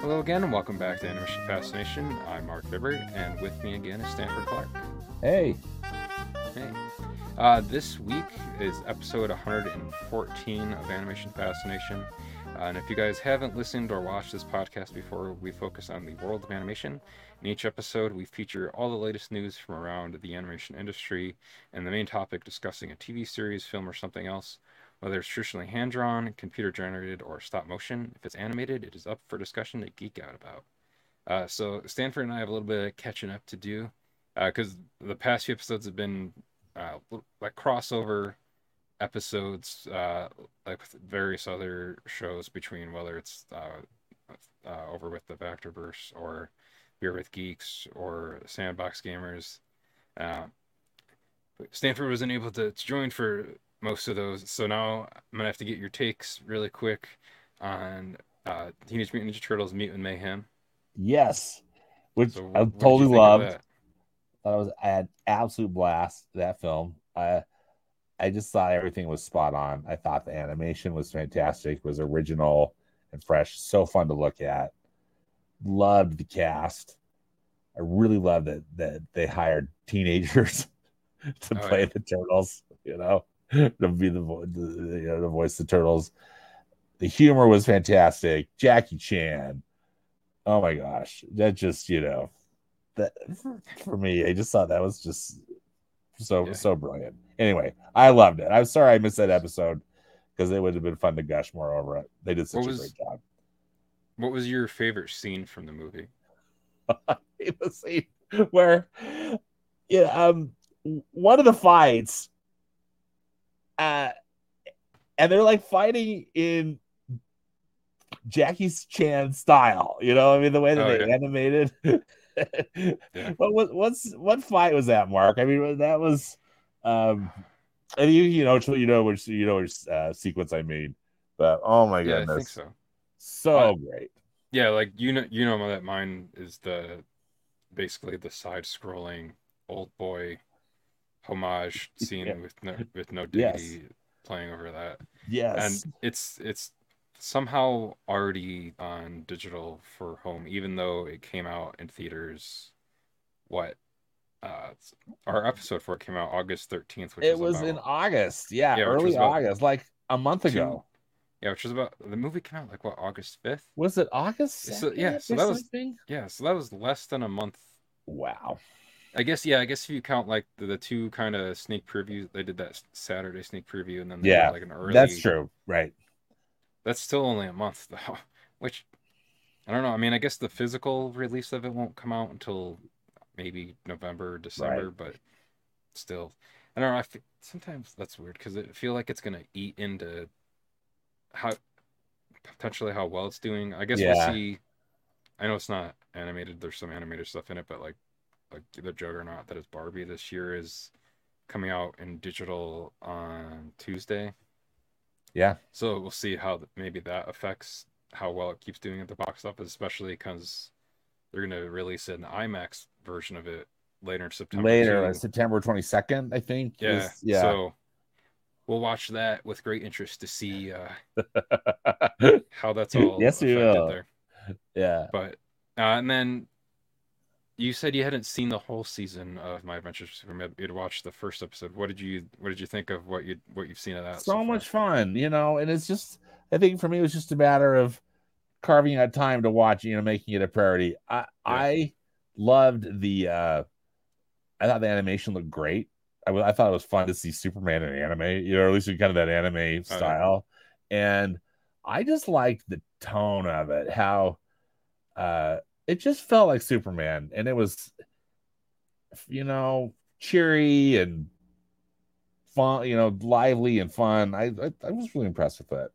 Hello again, and welcome back to Animation Fascination. I'm Marc Vibbert, and with me again is Stanford Clark. Hey. Hey. Uh, this week is episode 114 of Animation Fascination. Uh, and if you guys haven't listened or watched this podcast before, we focus on the world of animation. In each episode, we feature all the latest news from around the animation industry and the main topic discussing a TV series, film, or something else. Whether it's traditionally hand drawn, computer generated, or stop motion, if it's animated, it is up for discussion to geek out about. Uh, so, Stanford and I have a little bit of catching up to do because uh, the past few episodes have been uh, like crossover episodes, uh, like with various other shows between whether it's uh, uh, over with the Vectorverse or Beer with Geeks or Sandbox Gamers. Stanford wasn't able to, to join for most of those. So now I'm gonna have to get your takes really quick on uh, Teenage Mutant Ninja Turtles: Mutant Mayhem. Yes, which so I totally loved. I thought it was I had absolute blast that film. I I just thought everything was spot on. I thought the animation was fantastic, was original and fresh, so fun to look at. Loved the cast. I really love that that they hired teenagers to oh, play yeah. the turtles. You know, to be the, the, you know, the voice of the turtles. The humor was fantastic. Jackie Chan. Oh my gosh, that just you know, that for me, I just thought that was just so yeah. so brilliant. Anyway, I loved it. I'm sorry I missed that episode because it would have been fun to gush more over it. They did such was, a great job. What was your favorite scene from the movie? the scene where, yeah, um, one of the fights uh, and they're like fighting in Jackie Chan style. You know, I mean, the way that oh, they yeah. animated. yeah. What was what's what fight was that, Marc? I mean, that was, um, and you you know you know which you know which uh, sequence I mean, but oh my yeah, goodness, I think so. So uh, great. Yeah, like you know you know that mine is the basically the side scrolling old boy homage scene yeah. with no with No Diggity yes. playing over that. Yes, and it's it's somehow already on digital for home, even though it came out in theaters. What? Uh, our episode for it came out August thirteenth. Which it was about, in August, yeah, yeah early August, like a month ago. yeah, which was about the movie came out like what August fifth. Was it August? So, yeah, so that was yeah, so that was less than a month. Wow. I guess yeah. I guess if you count like the, the two kind of sneak previews, they did that Saturday sneak preview, and then yeah, like an early. That's true, right? That's still only a month though, which I don't know. I mean, I guess the physical release of it won't come out until maybe November, December, right. but still, I don't know. I feel, sometimes that's weird because I feel like it's gonna eat into how potentially how well it's doing. I guess yeah. we'll see. I know it's not animated. There's some animated stuff in it, but like like the juggernaut that is Barbie this year is coming out in digital on Tuesday. Yeah. So we'll see how maybe that affects how well it keeps doing at the box office, especially because they're going to release an IMAX version of it later in September. Later, uh, September 22nd, I think. Yeah. Is, yeah. So we'll watch that with great interest to see uh, how that's all yes, will. there. Yeah. But, uh, and then you said you hadn't seen the whole season of My Adventures Superman. You'd watched the first episode. What did you What did you think of what you what you've seen of that? So, so much fun, you know. And it's just, I think for me, it was just a matter of carving out time to watch, you know, making it a priority. I yeah. I loved the. uh I thought the animation looked great. I, I thought it was fun to see Superman in anime, you know, or at least in kind of that anime style. Oh, yeah. And I just liked the tone of it, how uh it just felt like Superman, and it was, you know, cheery and fun, you know, lively and fun. I I, I was really impressed with that.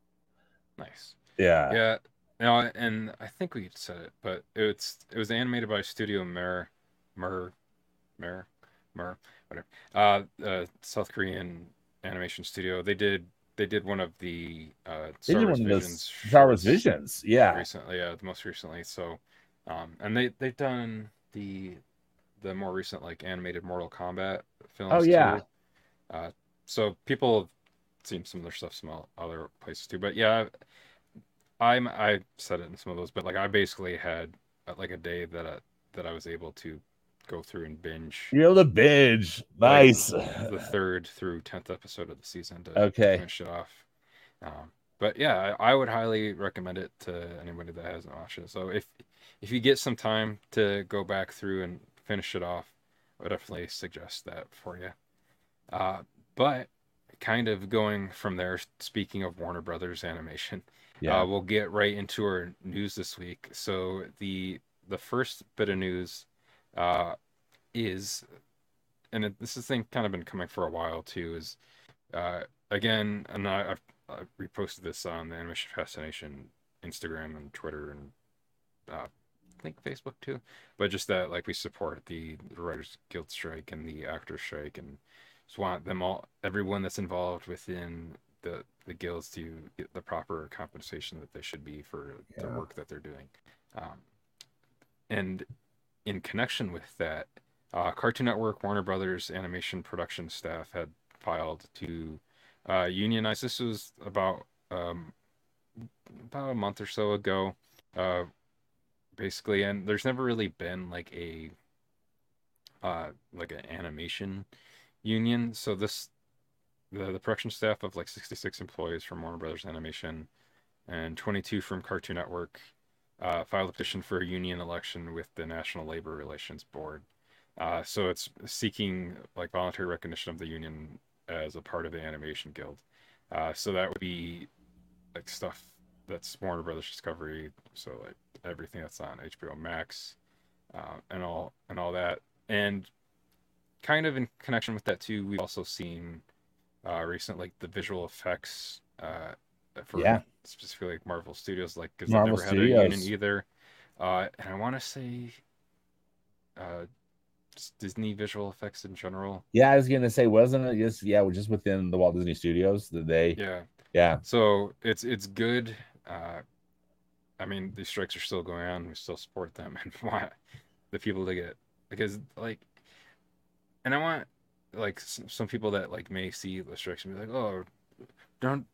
Nice. Yeah. Yeah. Know, and I think we said it, but it's it was animated by Studio Mir, Mir, Mir, Mir, whatever. Uh, uh, South Korean animation studio. They did they did one of the uh Star Wars Visions. Star Wars Visions, yeah. Recently, yeah, the most recently. So um, and they they've done the the more recent like animated Mortal Kombat films. Oh yeah. Too. Uh, so people have seen some of their stuff some other places too, but yeah, I'm I said it in some of those, but like I basically had uh, like a day that I, that I was able to go through and binge. You're able to binge. Nice. Like, the third through tenth episode of the season to okay. finish it off. Um, but yeah, I, I, would highly recommend it to anybody that hasn't watched it. So if if you get some time to go back through and finish it off, I would definitely suggest that for you. Uh, but kind of going from there, speaking of Warner Brothers animation, yeah. Uh, we'll get right into our news this week. So the the first bit of news uh, is, and it, this has thing kind of been coming for a while too. Is uh, again, and I, I've, I've reposted this on the Animation Fascination Instagram and Twitter and uh, I think Facebook too. But just that, like, we support the Writers Guild strike and the Actors strike, and just want them all, everyone that's involved within the the guilds to get the proper compensation that they should be for yeah. the work that they're doing. Um, and in connection with that, uh, Cartoon Network, Warner Brothers animation production staff had filed to uh, unionize. This was about um, about a month or so ago, uh, basically. And there's never really been like a uh, like an animation union. So this the, the production staff of like 66 employees from Warner Brothers Animation and 22 from Cartoon Network uh, filed a petition for a union election with the National Labor Relations Board. Uh, so it's seeking like voluntary recognition of the union as a part of the Animation Guild. Uh, so that would be like stuff that's Warner Brothers Discovery, so like everything that's on HBO Max, uh, and all and all that. And kind of in connection with that too, we've also seen uh, recent, like the visual effects uh, for yeah. specifically like Marvel Studios, like because they never Studios. had a union either. Uh, and I want to say uh, Disney visual effects in general. Yeah, I was gonna say, wasn't it just yeah, just within the Walt Disney Studios that they yeah yeah. So it's it's good. Uh, I mean, these strikes are still going on. We still support them and want the people to get because like, and I want like some people that like may see the strikes and be like, oh, don't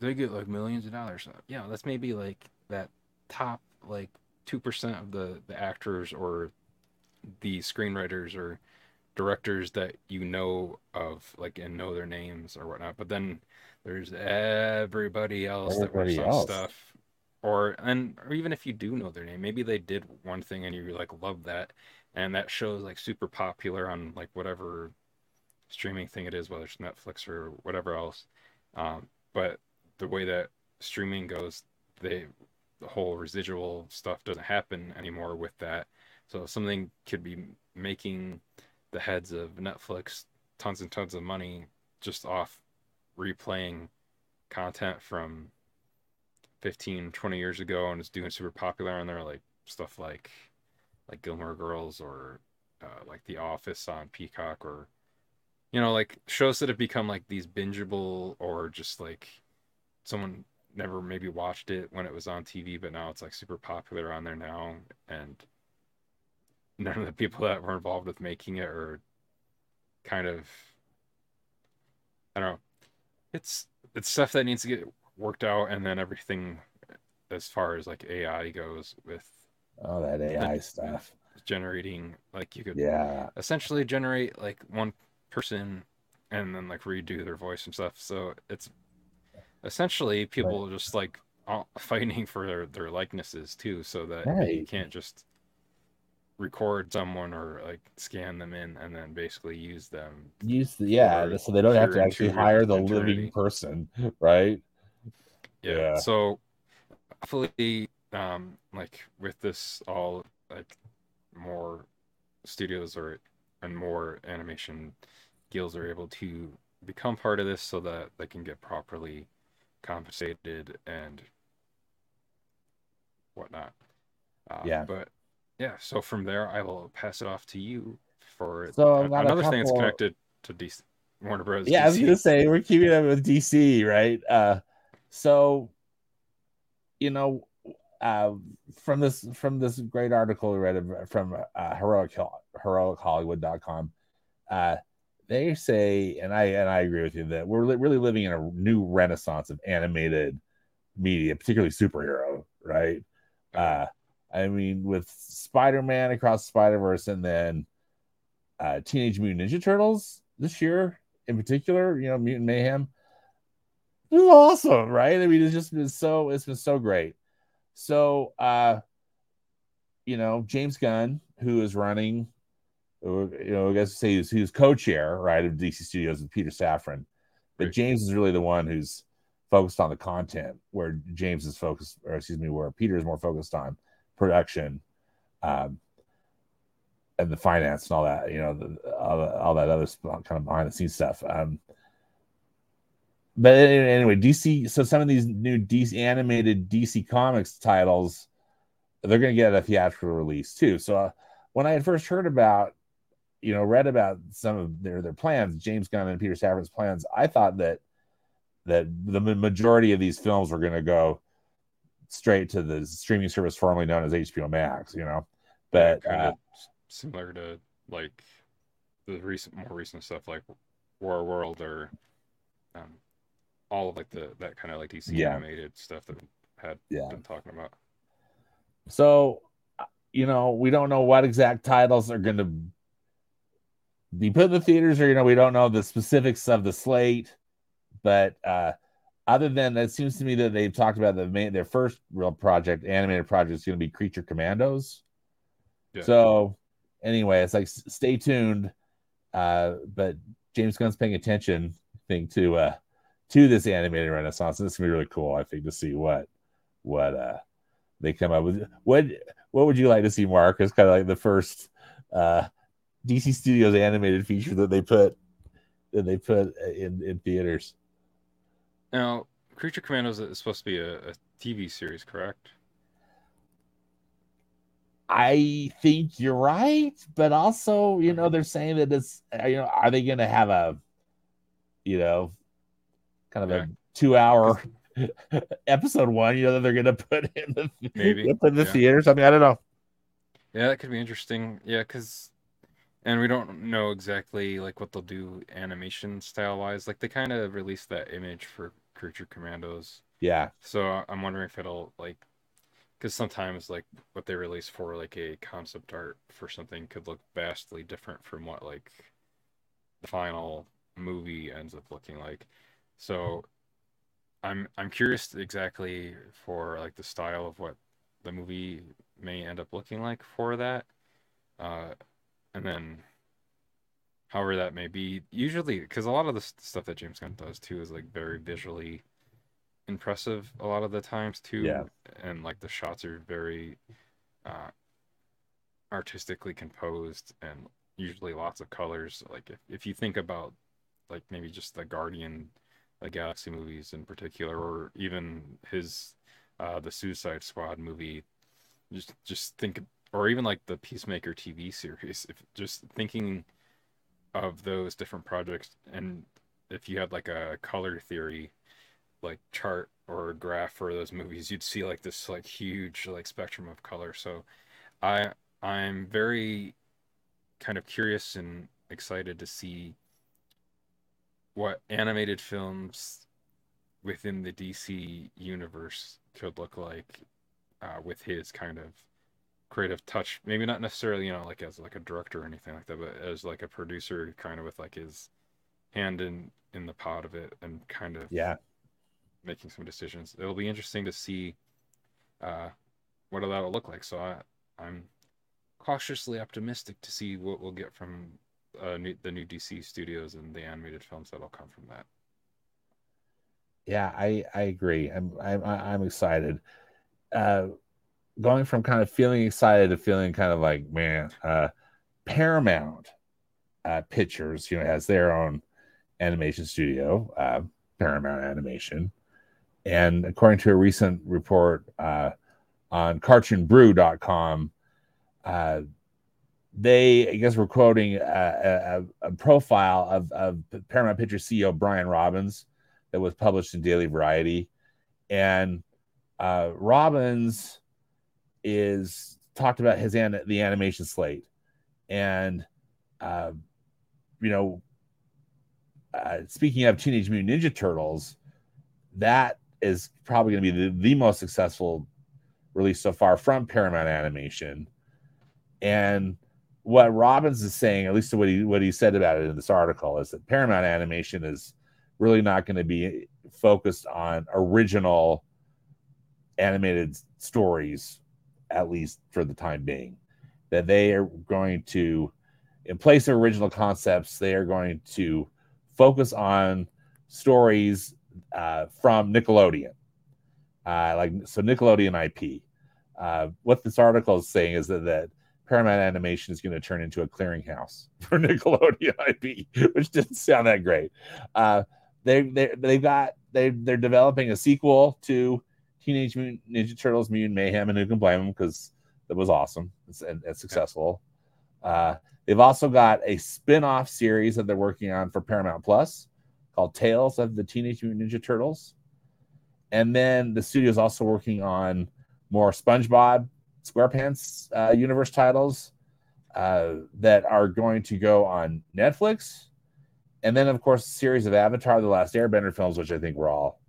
they get like millions of dollars? Uh, yeah, that's maybe like that top like two percent of the the actors or the screenwriters or directors that you know of like and know their names or whatnot. But then there's everybody else everybody that works on stuff. Or and or even if you do know their name, maybe they did one thing and you like love that and that show's like super popular on like whatever streaming thing it is, whether it's Netflix or whatever else. Um, but the way that streaming goes, they the whole residual stuff doesn't happen anymore with that. So something could be making the heads of Netflix tons and tons of money just off replaying content from 15 20 years ago and it's doing super popular on there like stuff like like Gilmore Girls or uh, like The Office on Peacock or you know, like shows that have become like these bingeable or just like someone never maybe watched it when it was on TV, but now it's like super popular on there now, and none of the people that were involved with making it are kind of I don't know. It's it's stuff that needs to get worked out, and then everything as far as like AI goes with oh that AI stuff generating like you could yeah essentially generate like one person and then like redo their voice and stuff. So it's essentially people right. just like fighting for their, their likenesses too, so that right. you can't just record someone or like scan them in and then basically use them. Use the yeah, so they don't have to actually hire the living person, right? Yeah. yeah. So hopefully, um, like with this all like more studios or and more animation guilds are able to become part of this so that they can get properly compensated and whatnot. Uh, yeah. But yeah, so from there, I will pass it off to you for so another couple... thing that's connected to DC, Warner Bros. Yeah, DC. I was gonna say we're keeping it with DC, right? Uh, so you know, uh, from this from this great article we read from uh, heroic heroichollywood.com, uh, they say, and I and I agree with you that we're li- really living in a new renaissance of animated media, particularly superhero, right? Uh, I mean, with Spider Man across Spider Verse, and then uh, Teenage Mutant Ninja Turtles this year in particular, you know, Mutant Mayhem. This is awesome, right? I mean, it's just been so it's been so great. So, uh, you know, James Gunn, who is running, you know, I guess to say he's, he's co-chair, right, of DC Studios with Peter Safran, but. James is really the one who's focused on the content, where James is focused, or excuse me, where Peter is more focused on production, um, and the finance and all that, you know, the, all, the, all that other kind of behind the scenes stuff. Um, but anyway, DC. So some of these new DC animated DC Comics titles, they're going to get a theatrical release too. So uh, when I had first heard about, you know, read about some of their their plans, James Gunn and Peter Safran's plans, I thought that that the majority of these films were going to go straight to the streaming service formerly known as HBO Max. You know, but yeah, uh, similar to like the recent, more recent stuff like War World or um, all of like the that kind of like DC yeah. animated stuff that we had yeah. been talking about. So, you know, we don't know what exact titles are going to be put in the theaters, or you know, we don't know the specifics of the slate. But uh, other than it seems to me that they've talked about the main their first real project, animated project, is going to be Creature Commandos. Yeah. So, anyway, it's like stay tuned. Uh, but James Gunn's paying attention, I think, to uh, to this animated renaissance. And it's gonna be really cool, I think, to see what what uh they come up with. What what would you like to see, Mark? It's kind of like the first uh DC Studios animated feature that they put that they put in in theaters. Now, Creature Commandos is supposed to be a, a TV series, correct? I think you're right, but also, you know, they're saying that it's, you know, are they going to have a, you know, kind of yeah. a two hour episode one, you know, that they're gonna put in the maybe put in the yeah. theaters. I mean, I don't know. Yeah, that could be interesting. Yeah, because and we don't know exactly like what they'll do animation style wise. Like they kind of released that image for Creature Commandos. Yeah. So I'm wondering if it'll like because sometimes like what they release for like a concept art for something could look vastly different from what like the final movie ends up looking like. So I'm I'm curious exactly for like the style of what the movie may end up looking like for that. Uh, and then however that may be usually because a lot of the stuff that james gunn does too is like very visually impressive a lot of the times too. Yeah. And like the shots are very uh artistically composed and usually lots of colors. Like if, if you think about like maybe just the guardian the Galaxy movies in particular, or even his uh, the Suicide Squad movie. Just just think, or even like the Peacemaker TV series. If just thinking of those different projects, and if you had like a color theory like chart or graph for those movies, you'd see like this like huge like spectrum of color. So I I'm very kind of curious and excited to see what animated films within the DC universe could look like uh, with his kind of creative touch. Maybe not necessarily, you know, like as like a director or anything like that, but as like a producer, kind of with like his hand in in the pot of it and kind of yeah making some decisions. It'll be interesting to see uh, what that'll look like. So I I'm cautiously optimistic to see what we'll get from uh, new, the new DC studios and the animated films that'll come from that. Yeah, I I agree. I'm I'm I'm excited. Uh, going from kind of feeling excited to feeling kind of like man, uh, Paramount uh, Pictures, you know, has their own animation studio, uh, Paramount Animation, and according to a recent report uh, on CartoonBrew.com, uh, they, I guess, we're quoting a, a, a profile of, of Paramount Pictures CEO Brian Robbins that was published in Daily Variety, and uh, Robbins is talked about his an, the animation slate, and uh, you know, uh, speaking of Teenage Mutant Ninja Turtles, that is probably going to be the, the most successful release so far from Paramount Animation. And what Robbins is saying, at least what he what he said about it in this article, is that Paramount Animation is really not going to be focused on original animated stories, at least for the time being. That they are going to, in place of original concepts, they are going to focus on stories uh, from Nickelodeon, uh, like so Nickelodeon IP. Uh, what this article is saying is that, that Paramount Animation is going to turn into a clearinghouse for Nickelodeon IP, which didn't sound that great. Uh, they they they've got they they're developing a sequel to Teenage Mutant Ninja Turtles: Mutant Mayhem, and who can blame them because that was awesome and, and successful. Uh, they've also got a spin-off series that they're working on for Paramount Plus called Tales of the Teenage Mutant Ninja Turtles. And then the studio is also working on more SpongeBob SquarePants uh, universe titles uh, that are going to go on Netflix. And then, of course, a series of Avatar: The Last Airbender films, which I think we're all,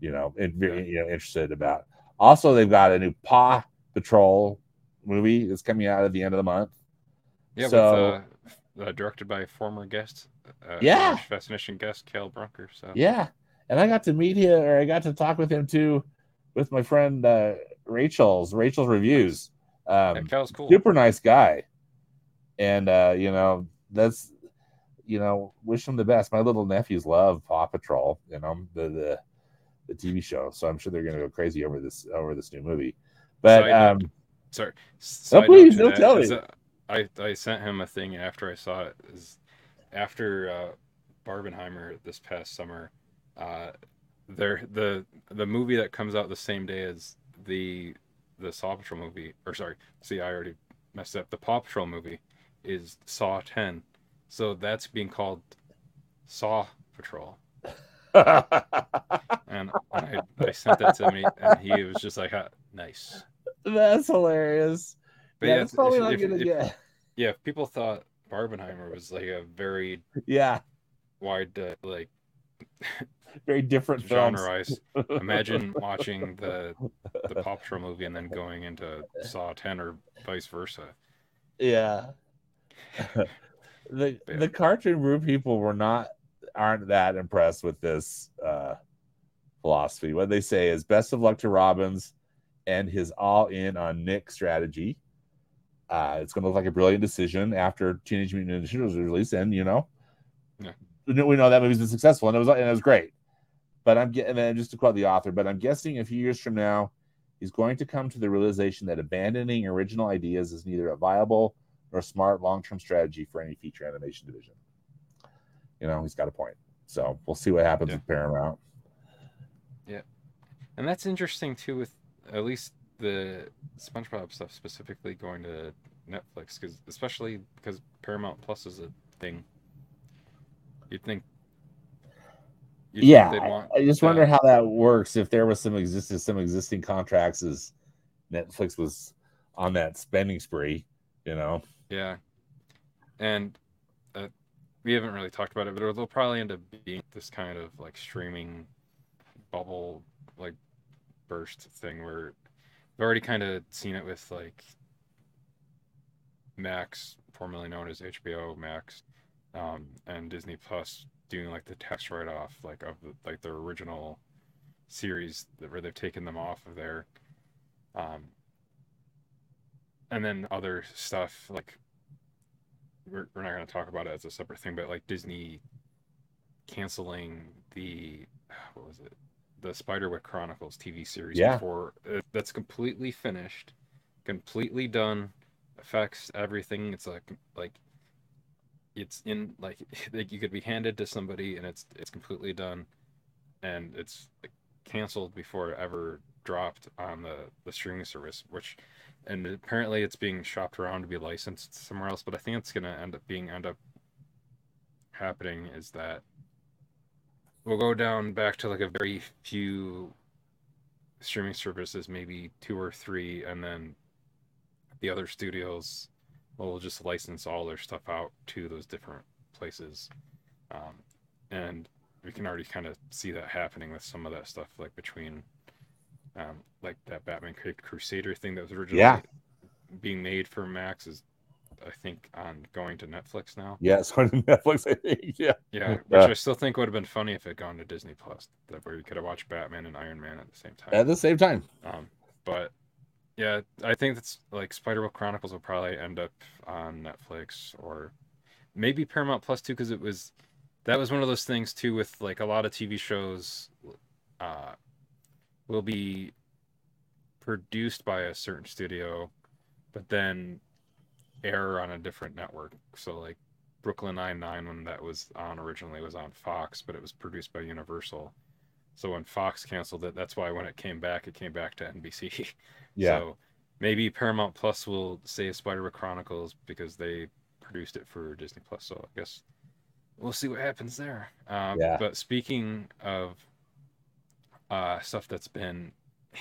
you know, in, you know, interested about. Also, they've got a new Paw Patrol movie that's coming out at the end of the month. Yeah, so, with, uh, uh, directed by former guest uh, yeah, fascination guest Cal Brunker. So yeah, and I got to meet him, or I got to talk with him too, with my friend uh, Rachel's Rachel's reviews. Um, yeah, Cal's cool. Super nice guy, and uh, you know that's you know wish him the best. My little nephews love Paw Patrol, you know the the the TV show, so I'm sure they're going to go crazy over this over this new movie. But Side um, sorry, Side oh please don't tell me. I I sent him a thing after I saw it. Is after uh, Barbenheimer this past summer, uh, there the the movie that comes out the same day as the the Saw Patrol movie, or sorry, see, I already messed up. The Paw Patrol movie is Saw Ten, so that's being called Saw Patrol. and I, I sent that to me, and he was just like, "Nice." That's hilarious. But yeah, yeah that's probably if, not gonna if, get. Yeah, if people thought Barbenheimer was like a very yeah wide uh, like very different genre. Imagine watching the the Paw Patrol movie and then going into Saw Ten or vice versa. Yeah. the yeah. the Cartoon Brew people were not aren't that impressed with this uh, philosophy. What they say is best of luck to Robbins and his all in on Nick strategy. Uh, it's going to look like a brilliant decision after Teenage Mutant Ninja Turtles was released, and you know, yeah. We know that movie's been successful, and it was and it was great. But I'm getting, and just to quote the author, but I'm guessing a few years from now, he's going to come to the realization that abandoning original ideas is neither a viable nor smart long-term strategy for any feature animation division. You know, he's got a point. So we'll see what happens yeah. with Paramount. Yeah, and that's interesting too, with at least the SpongeBob stuff specifically going to Netflix because especially because Paramount Plus is a thing. You'd think. You'd yeah, think want, I just wonder how that works. If there was some existing some existing contracts as Netflix was on that spending spree, you know. Yeah, and uh, we haven't really talked about it, but it'll probably end up being this kind of like streaming bubble, like burst thing where I've already kind of seen it with like Max, formerly known as HBO Max, um, and Disney Plus doing like the tax write off like of the, like their original series that, where they've taken them off of their Um, and then other stuff like we're, we're not going to talk about it as a separate thing, but like Disney canceling the what was it the Spiderwick Chronicles TV series yeah. before. Uh, that's completely finished, completely done, effects, everything. It's like like it's in like like you could be handed to somebody and it's it's completely done, and it's canceled before it ever dropped on the the streaming service, which and apparently it's being shopped around to be licensed somewhere else. But I think it's gonna end up being end up happening is that we'll go down back to like a very few streaming services, maybe two or three, and then the other studios will just license all their stuff out to those different places. Um, and we can already kind of see that happening with some of that stuff, like between, um, like that Batman Crusader thing that was originally yeah. being made for Max is, I think, on going to Netflix now. Yeah, it's going to Netflix. I think. Yeah. Yeah, which uh, I still think would have been funny if it had gone to Disney Plus, that where you could have watched Batman and Iron Man at the same time. At the same time. Um, but yeah, I think that's like Spider-Man Chronicles will probably end up on Netflix or maybe Paramount Plus too, because it was that was one of those things too with like a lot of TV shows uh, will be produced by a certain studio, but then air on a different network. So like Brooklyn Nine Nine, when that was on originally, was on Fox, but it was produced by Universal. So when Fox canceled it, that's why when it came back, it came back to NBC. Yeah. So maybe Paramount Plus will save Spider-Man Chronicles because they produced it for Disney Plus. So I guess we'll see what happens there. Um, yeah. But speaking of uh, stuff that's been,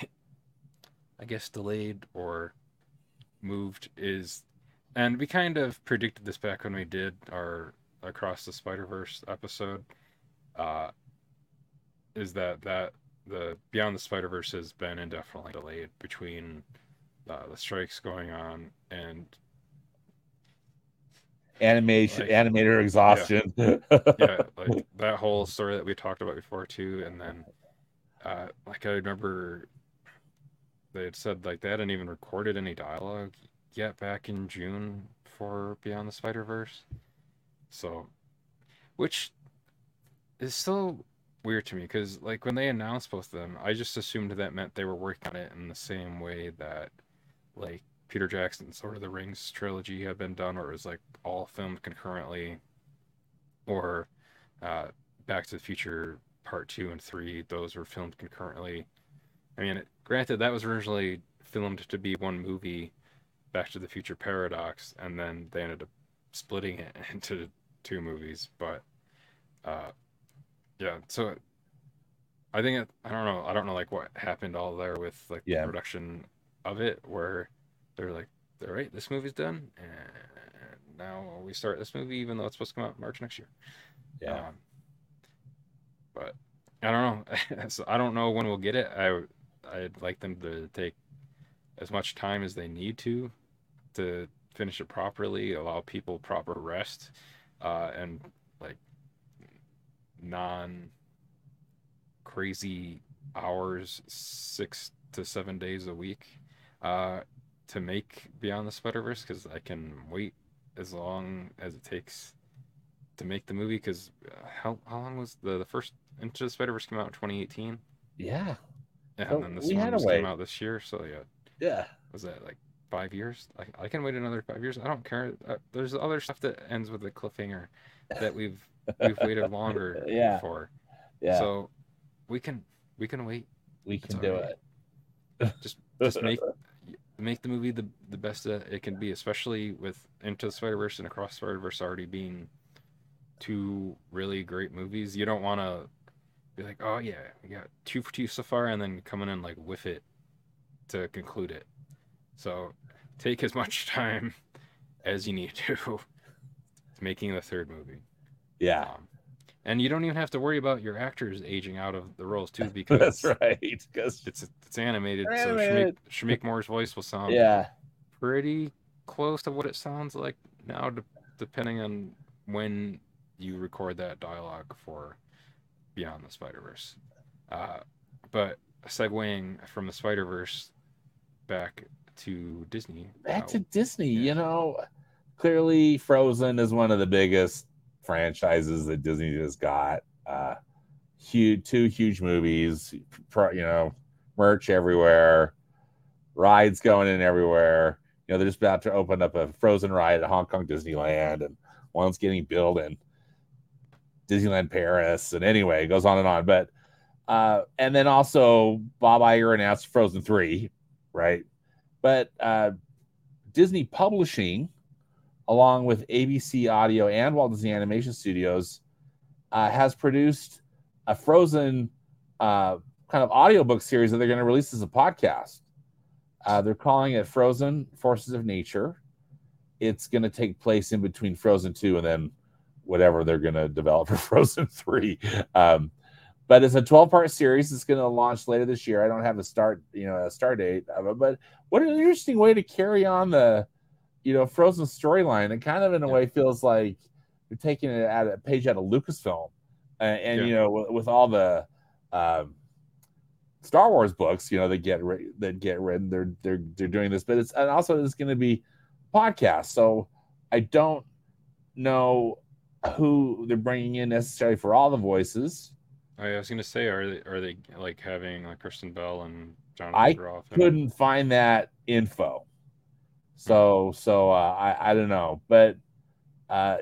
I guess, delayed or moved is, and we kind of predicted this back when we did our Across the Spider Verse episode. Uh, is that that the Beyond the Spider Verse has been indefinitely delayed between uh, the strikes going on and animation like, animator exhaustion. Yeah, yeah, like that whole story that we talked about before too and then uh like i remember they had said like they hadn't even recorded any dialogue yet back in june for beyond the spider verse so which is still weird to me because like when they announced both of them i just assumed that meant they were working on it in the same way that like Peter Jackson's Lord of the Rings trilogy had been done, where it was like all filmed concurrently, or uh, Back to the Future Part Two and Three, those were filmed concurrently. I mean, granted, that was originally filmed to be one movie, Back to the Future Paradox, and then they ended up splitting it into two movies. But uh, yeah, so I think it, I don't know. I don't know like what happened all there with like yeah. the production of it, where they're like, all right, this movie's done, and now we start this movie, even though it's supposed to come out March next year. Yeah. Um, but I don't know. so I don't know when we'll get it. I I'd like them to take as much time as they need to to finish it properly, allow people proper rest, uh, and like non crazy hours, six to seven days a week. Uh, to make Beyond the Spider Verse because I can wait as long as it takes to make the movie. Because uh, how how long was the the first Into the Spider Verse came out in 2018? Yeah. Yeah, and then this one just came out this year, so yeah. Yeah. Was that like five years? I, I can wait another five years. I don't care. Uh, there's other stuff that ends with a cliffhanger that we've we've waited longer yeah. for. Yeah. So we can we can wait. We can do right. it. Just just make make the movie the the best that it can be, especially with Into the Spider Verse and Across the Spider Verse already being two really great movies. You don't want to be like, oh yeah, we got two for two so far, and then coming in like with it to conclude it. So take as much time as you need to making the third movie. Yeah. Um, and you don't even have to worry about your actors aging out of the roles too, because that's right. Because it's it's animated, animated. so Shameik, Shameik Moore's voice will sound yeah pretty close to what it sounds like now, de- depending on when you record that dialogue for Beyond the Spider Verse. Uh, but segueing from the Spider Verse back to Disney. Back uh, to Disney, yeah. you know, clearly Frozen is one of the biggest franchises that Disney just got. Uh, huge, two huge movies, pro, you know, merch everywhere, rides going in everywhere. You know, they're just about to open up a Frozen ride at Hong Kong Disneyland, and one's getting built in Disneyland Paris. And anyway, it goes on and on. But uh, and then also Bob Iger announced Frozen three, right? But uh, Disney Publishing along with ABC Audio and Walt Disney Animation Studios, uh, has produced a Frozen uh, kind of audiobook series that they're going to release as a podcast. Uh, they're calling it Frozen Forces of Nature. It's going to take place in between Frozen 2 and then whatever they're going to develop for Frozen 3. Um, but it's a 12 part series. It's going to launch later this year. I don't have a start, you know, a start date of it, but what an interesting way to carry on the, you know, Frozen storyline. It kind of, in a yeah. way, feels like you're taking it at a page out of Lucasfilm, and, and yeah. you know, with, with all the um, Star Wars books, you know, they get that get written. They're they're they're doing this, but it's and also it's going to be podcast. So I don't know who they're bringing in necessarily for all the voices. I was going to say, are they are they like having like Kristen Bell and Jonathan I Groff couldn't find that info. So so uh, I I don't know, but uh,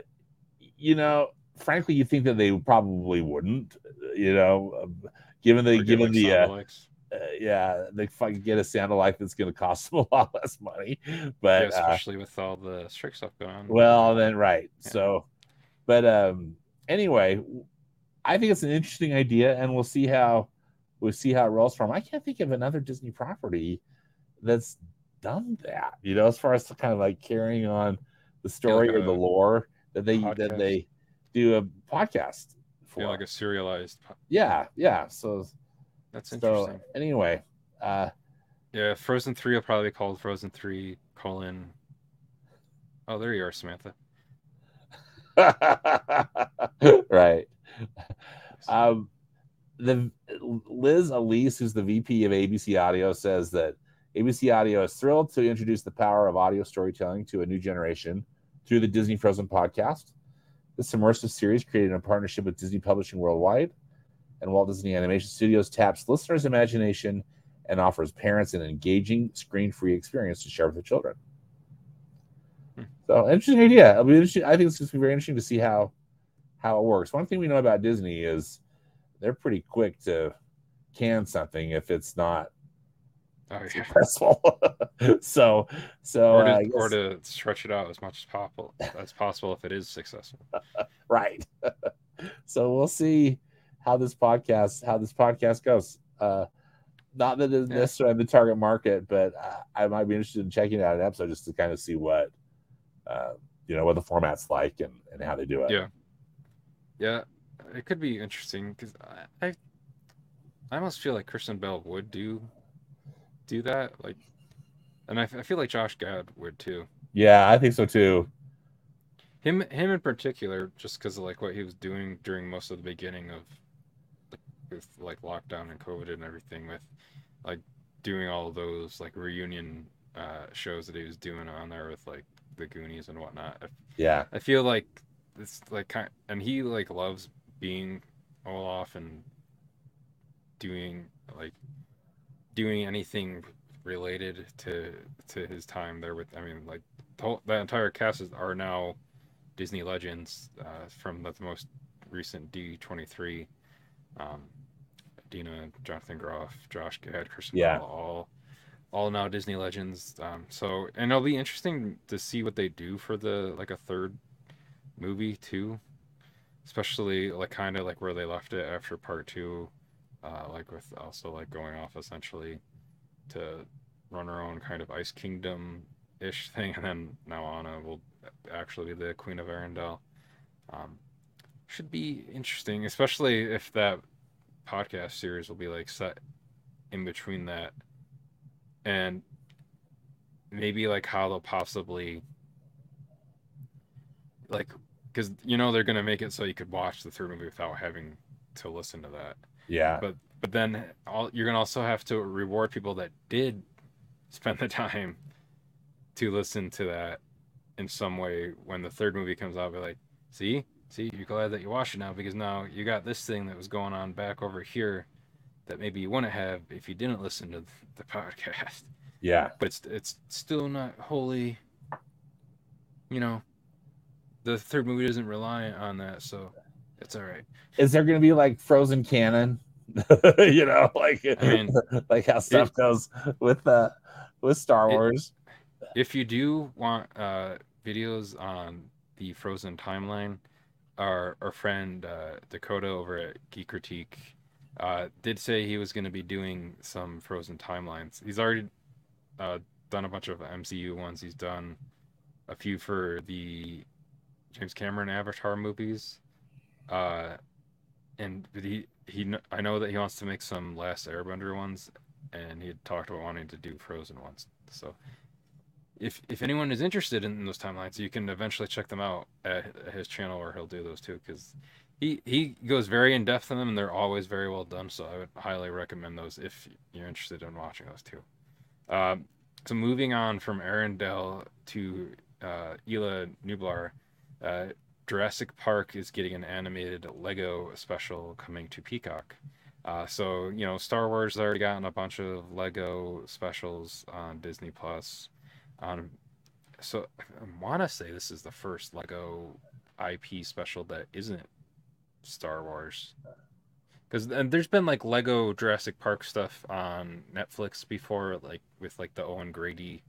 you know, frankly, you think that they probably wouldn't, you know, given the given like the uh, uh, yeah, they fucking get a sound alike that's going to cost them a lot less money. But yeah, uh, especially with all the strict stuff going on. Well, then right. Yeah. So, but um, anyway, I think it's an interesting idea, and we'll see how we'll see how it rolls from. I can't think of another Disney property that's done that. You know, as far as kind of like carrying on the story like or the lore that they podcast. that they do a podcast for. Yeah, like a serialized. Yeah, yeah. So that's interesting. So, anyway, uh, yeah, Frozen Three will probably be called Frozen Three colon. Oh, there you are, Samantha. right. Um, the Liz Alesse, who's the VP of ABC Audio, says that ABC Audio is thrilled to introduce the power of audio storytelling to a new generation through the Disney Frozen podcast. This immersive series, created in partnership with Disney Publishing Worldwide and Walt Disney Animation Studios, taps listeners' imagination and offers parents an engaging, screen-free experience to share with their children. Hmm. So, interesting idea. I, mean, I think it's going to be very interesting to see how how it works. One thing we know about Disney is they're pretty quick to can something if it's not oh, yeah. successful. so, so or to, uh, guess... or to, stretch it out as much as possible as possible if it is successful. right. so we'll see how this podcast how this podcast goes. Uh, not that it's yeah. necessarily the target market, but I, I, might be interested in checking out an episode just to kind of see what uh, you know what the format's like and, and how they do it. Yeah, yeah, it could be interesting because I, I I almost feel like Kristen Bell would do do that, like, and I, I feel like Josh Gad would too. Yeah, I think so too. Him, him in particular, just because of like what he was doing during most of the beginning of with like lockdown and COVID and everything, with like doing all those like reunion uh, shows that he was doing on there with like the Goonies and whatnot. I, yeah, I feel like it's like kind, and he like loves being Olaf and doing like doing anything related to to his time there with. I mean, like the, whole, the entire cast is, are now Disney legends uh, from the most recent D twenty three. Um, Dina, Jonathan Groff, Josh Gad, Kristen yeah. Bell, all all now Disney legends. Um, so and it'll be interesting to see what they do for the like a third movie too, especially like kind of like where they left it after part two, uh, like with Elsa like going off essentially to run her own kind of Ice Kingdom ish thing, and then now Anna will actually be the Queen of Arendelle. Um, should be interesting, especially if that podcast series will be like set in between that and maybe like how they'll possibly like because you know they're gonna make it so you could watch the third movie without having to listen to that yeah but but then all, you're gonna also have to reward people that did spend the time to listen to that in some way when the third movie comes out be like see See, you're glad that you watched it now because now you got this thing that was going on back over here that maybe you wouldn't have if you didn't listen to the podcast. Yeah. But it's it's still not wholly you know the third movie doesn't rely on that, so it's all right. Is there gonna be like frozen canon? you know, like I mean like how stuff it, goes with uh with Star Wars. It, if you do want uh videos on the frozen timeline, our our friend uh, Dakota over at Geek Critique uh, did say he was going to be doing some Frozen timelines. He's already uh, done a bunch of MCU ones. He's done a few for the James Cameron Avatar movies. Uh, and he he I know that he wants to make some Last Airbender ones, and he had talked about wanting to do Frozen ones. So if if anyone is interested in those timelines, you can eventually check them out at his channel, or he'll do those too, because he he goes very in depth in them, and they're always very well done. So I would highly recommend those if you're interested in watching those too. Um, so moving on from Arendelle to uh, Isla Nublar, uh, Jurassic Park is getting an animated Lego special coming to Peacock. Uh, so you know, Star Wars already gotten a bunch of Lego specials on Disney Plus. Um, so I want to say this is the first Lego IP special that isn't Star Wars. Because there's been like Lego Jurassic Park stuff on Netflix before, like with like the Owen Grady,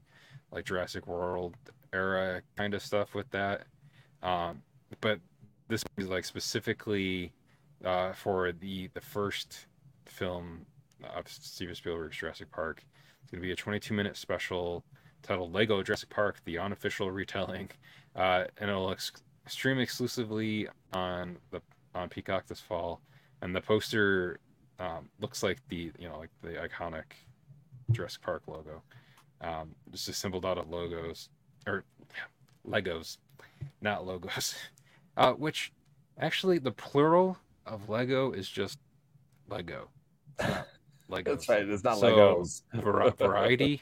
like Jurassic World era kind of stuff with that. Um, but this is like specifically uh, for the the first film of Steven Spielberg's Jurassic Park. It's going to be a 22 minute special titled Lego Jurassic Park: The Unofficial Retelling, uh, and it'll ex- stream exclusively on the on Peacock this fall. And the poster um, looks like the you know like the iconic Jurassic Park logo, um, just assembled out of logos or Legos, not logos. Uh, which actually the plural of Lego is just Lego. Legos. That's right. It's not so, Legos. var- variety.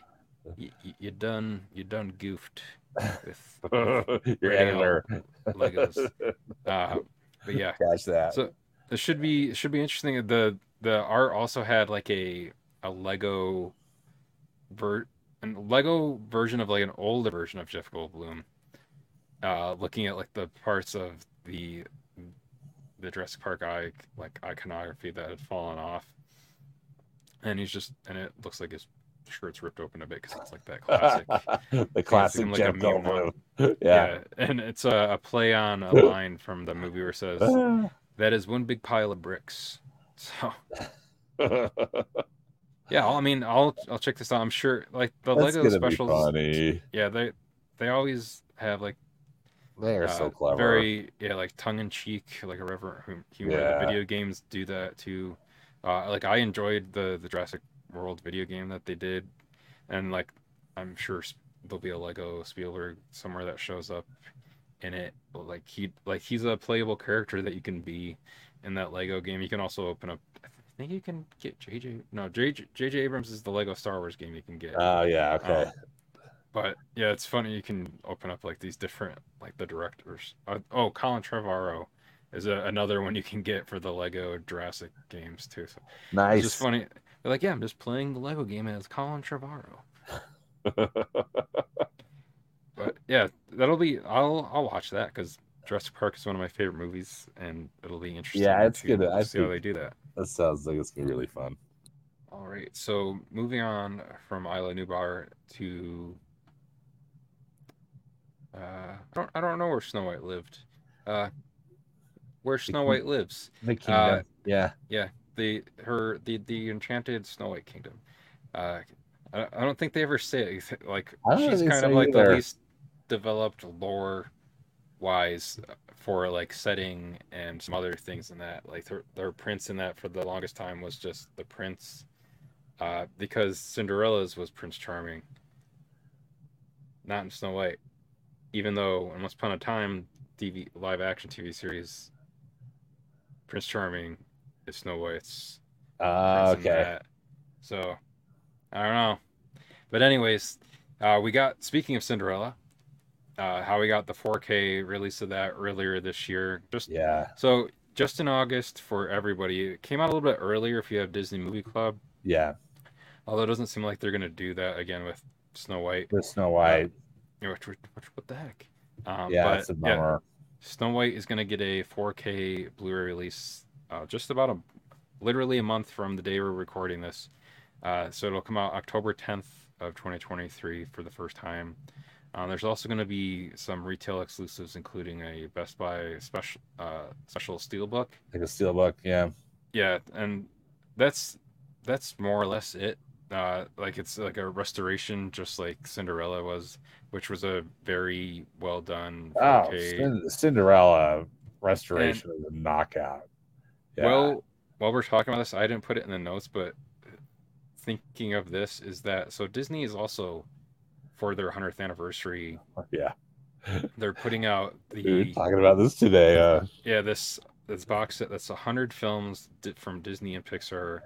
You, you done you done goofed with, with your editor Legos. Uh, but yeah, catch that. So this should be it should be interesting. The the art also had like a a Lego ver an Lego version of like an older version of Jeff Goldblum uh, looking at like the parts of the the Jurassic Park eye like iconography that had fallen off, and he's just and it looks like his shirt's ripped open a bit because it's like that classic, the classic like Jeff Goldblum. Yeah. yeah, and it's a, a, play on a line from the movie where it says, "That is one big pile of bricks." So. yeah, I mean, I'll I'll check this out. I'm sure, like the That's Lego specials. Yeah, they they always have like they are uh, so clever. Very yeah, like tongue in cheek, like a reverent humor. Yeah. The video games do that too. Uh, like I enjoyed the the Jurassic World video game that they did, and like I'm sure there'll be a Lego Spielberg somewhere that shows up in it. But, like he like he's a playable character that you can be in that Lego game. You can also open up. I think you can get JJ. No, JJ, JJ Abrams is the Lego Star Wars game you can get. Oh yeah, okay. Um, but yeah, it's funny. You can open up like these different, like the directors. Uh, oh, Colin Trevorrow is a, another one you can get for the Lego Jurassic games too. So nice. It's just funny. They're like, yeah, I'm just playing the Lego game as Colin Trevorrow. but yeah, that'll be. I'll I'll watch that because Jurassic Park is one of my favorite movies, and it'll be interesting. Yeah, it's good. I see how they do that. That sounds like it's gonna be really fun. All right, so moving on from Isla Nublar to uh, I don't I don't know where Snow White lived. Uh, where Snow White lives. The kingdom. Uh, yeah. Yeah. The her the the enchanted Snow White kingdom. Uh, I, I don't think they ever say it. Like she's kind of like either. the least developed lore wise for like setting and some other things in that. Like their, their prince in that for the longest time was just the prince. Uh, because Cinderella's was Prince Charming, not in Snow White even though Once Upon a Time TV live action TV series, Prince Charming is Snow White's. Uh, okay. So I don't know, but anyways, uh, we got speaking of Cinderella, uh, how we got the 4K release of that earlier this year. Just yeah. So just in August for everybody. It came out a little bit earlier if you have Disney Movie Club. Yeah. Although it doesn't seem like they're gonna do that again with Snow White. With Snow White. Uh, which, which, what the heck? Um, yeah, but, a bummer. Yeah, Snow White is going to get a 4K Blu-ray release uh, just about a literally a month from the day we're recording this. Uh, so it'll come out October 10th of 2023 for the first time. Um, there's also going to be some retail exclusives, including a Best Buy special uh, special steelbook. Like a steelbook, yeah. Yeah, and that's that's more or less it uh, like it's like a restoration, just like Cinderella was, which was a very well done. 4K. Oh, Cinderella restoration and, is a knockout. Yeah. Well, while we're talking about this, I didn't put it in the notes, but thinking of this is that so Disney is also for their 100th anniversary. Yeah. They're putting out the we talking about this today. Uh yeah, this this box set that's 100 films from Disney and Pixar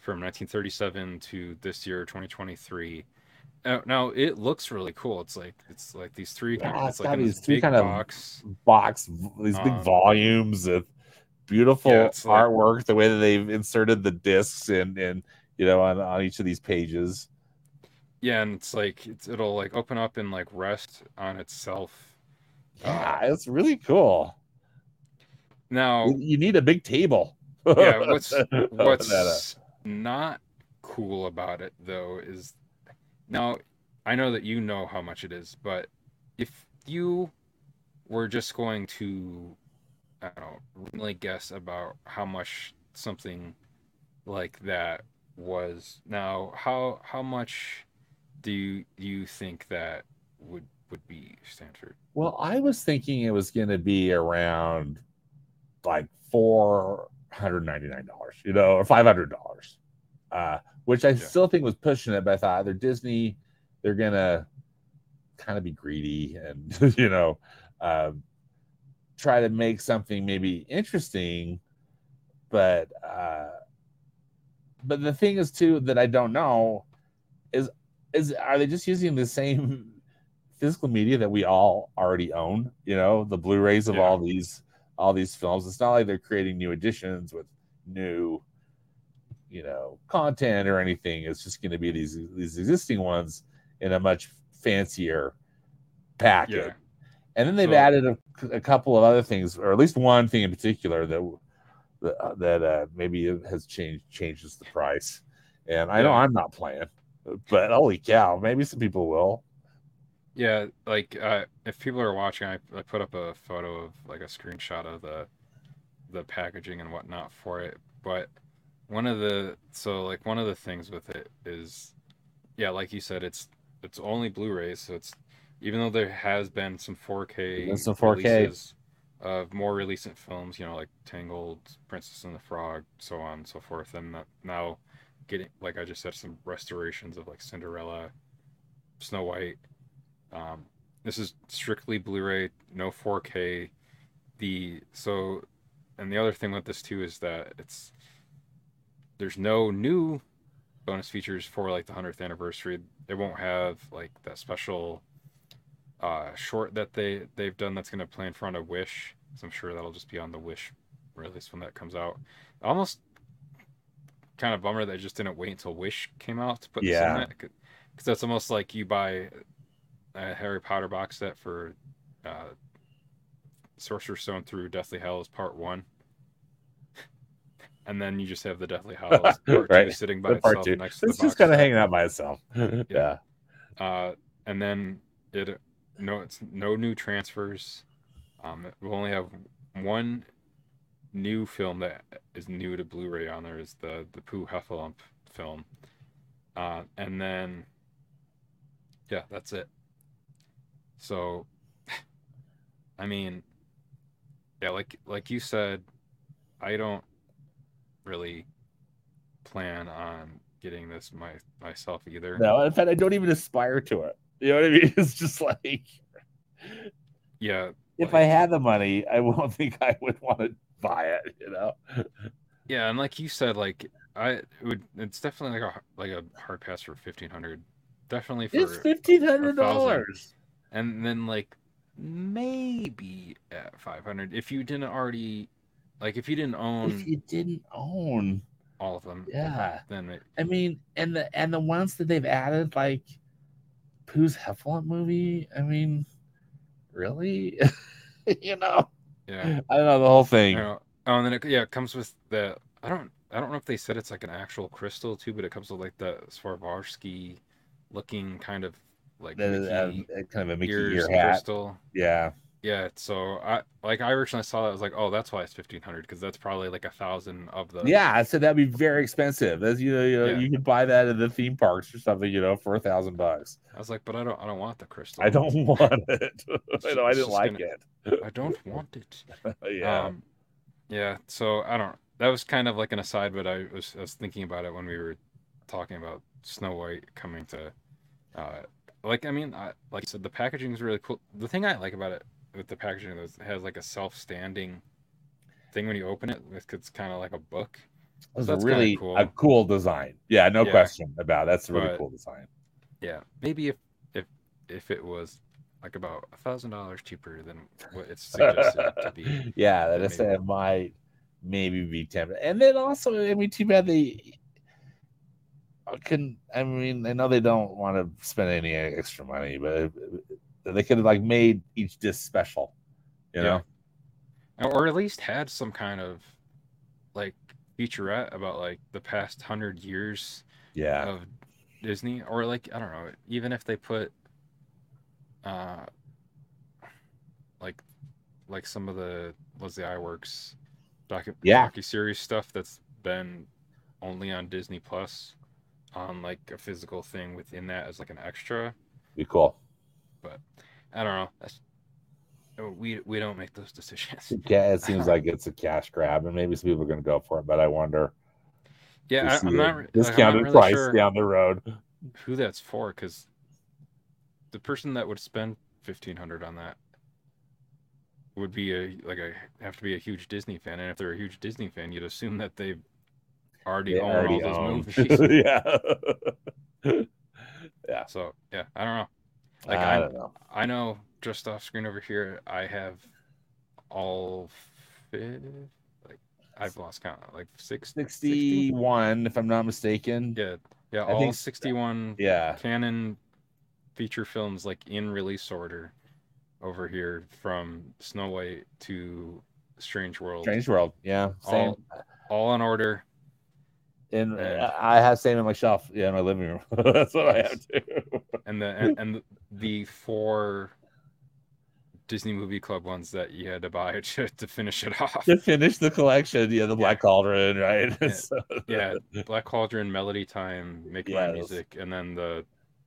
from 1937 to this year 2023. Now, now it looks really cool. It's like it's like these three. Yeah, it's, it's like these three kind box. of box, these big um, volumes of beautiful yeah, artwork. Like, the way that they've inserted the discs and and you know on on each of these pages. Yeah, and it's like it's, it'll like open up and like rest on itself. Yeah, uh, it's really cool. Now you need a big table. yeah, what's what's not cool about it though is now I know that you know how much it is, but if you were just going to I don't know, really guess about how much something like that was now how how much do you, do you think that would would be standard? Well, I was thinking it was going to be around like four hundred ninety nine dollars, you know, or five hundred dollars, uh, which I yeah. still think was pushing it. But I thought they're Disney, they're gonna kind of be greedy and you know um, try to make something maybe interesting, but uh, but the thing is too that I don't know is is are they just using the same physical media that we all already own? You know, the Blu-rays of yeah. all these all these films. It's not like they're creating new editions with new, you know, content or anything. It's just going to be these these existing ones in a much fancier package. Yeah. And then they've so, added a, a, couple of other things, or at least one thing in particular that that, that uh, maybe has changed changes the price. And I yeah. know I'm not playing, but holy cow, maybe some people will. Yeah, like uh, if people are watching, I, I put up a photo of like a screenshot of the the packaging and whatnot for it. But one of the so like one of the things with it is, yeah, like you said, it's it's only Blu-rays, so it's even though there has been some 4K, some 4K. releases of more recent films, you know, like Tangled, Princess and the Frog, so on and so forth, and now getting like I just said, some restorations of like Cinderella, Snow White um, this is strictly Blu-ray, no 4K. The so, and the other thing with this too is that it's there's no new bonus features for like the hundredth anniversary. They won't have like that special uh, short that they they've done that's going to play in front of Wish. So I'm sure that'll just be on the Wish release when that comes out. Almost kind of bummer that I just didn't wait until Wish came out to put yeah. this in it because that's almost like you buy a Harry Potter box set for uh, Sorcerer's Stone through Deathly Hallows Part One, and then you just have the Deathly Hallows Part right. Two sitting by itself two. next to it's the just kind of hanging out by itself. yeah. yeah. Uh, and then it no, it's no new transfers. Um, we'll only have one new film that is new to Blu-ray on there is the the Pooh Heffalump film, uh, and then yeah, that's it. So, I mean, yeah, like like you said, I don't really plan on getting this my myself either. No, in fact, I don't even aspire to it. You know what I mean? It's just like, yeah. If like, I had the money, I won't think I would want to buy it. You know. Yeah, and like you said, like I it would. It's definitely like a like a hard pass for fifteen hundred. Definitely for it's fifteen hundred dollars and then like maybe at 500 if you didn't already like if you didn't own if you didn't own. all of them yeah. then it, i mean and the and the ones that they've added like Pooh's Heffalump movie i mean really? You know? Yeah. I don't know the whole thing. Oh and then it, yeah it comes with the i don't i don't know if they said it's like an actual crystal too but it comes with like the Swarovski looking kind of like the, uh, kind of a Mickey ear hat. Crystal. Yeah. Yeah, so I like I originally saw that I was like, oh, that's why it's fifteen hundred because that's probably like a thousand of the. Yeah, I said that'd be very expensive. As you know, you know, yeah. you could buy that at the theme parks or something, you know, for a thousand bucks. I was like, but I don't, I don't want the crystal. I don't want it. I know I didn't like gonna, it. I don't want it. yeah. Um, yeah. So I don't. That was kind of like an aside, but I was, I was thinking about it when we were talking about Snow White coming to. Uh, like I mean, I, like I said, the packaging is really cool. The thing I like about it with the packaging is it has like a self-standing thing when you open it. It's kind of like a book. It's so really cool. a cool design. Yeah, no yeah. question about it. that's a really but, cool design. Yeah, maybe if if if it was like about a thousand dollars cheaper than what it's suggested to be. Yeah, that is it might maybe be tempted. And then also, I mean, too bad they can. I mean, I know they don't want to spend any extra money, but they could have like made each disc special, you know, or at least had some kind of like featurette about like the past hundred years, yeah, of Disney, or like I don't know, even if they put, uh, like, like some of the was the iWorks docu yeah. docu series stuff that's been only on Disney Plus on like a physical thing within that as like an extra. Be cool. But I don't know. That's we we don't make those decisions. Yeah, it seems like it's a cash grab, and maybe some people are going to go for it. But I wonder. Yeah, I, am not discounted not really price sure down the road. Who that's for? Because the person that would spend fifteen hundred on that would be a like a have to be a huge Disney fan, and if they're a huge Disney fan, you'd assume that they already they own already all own. those movies. yeah. yeah. So yeah, I don't know. Like I, I don't know. I know just off screen over here, I have all five, like I've lost count, like six, 61, 60? if I'm not mistaken. Yeah, yeah, I all think, 61. Yeah, canon feature films like in release order over here from Snow White to Strange World. Strange World, yeah, same. All, all in order. And, and I have same in my shelf, yeah, in my living room. That's what I have too. and the and, and the four Disney Movie Club ones that you had to buy to, to finish it off. To finish the collection, yeah, the Black yeah. Cauldron, right? Yeah. so, yeah. Black Cauldron, Melody Time, Make yeah, My Music, and then the,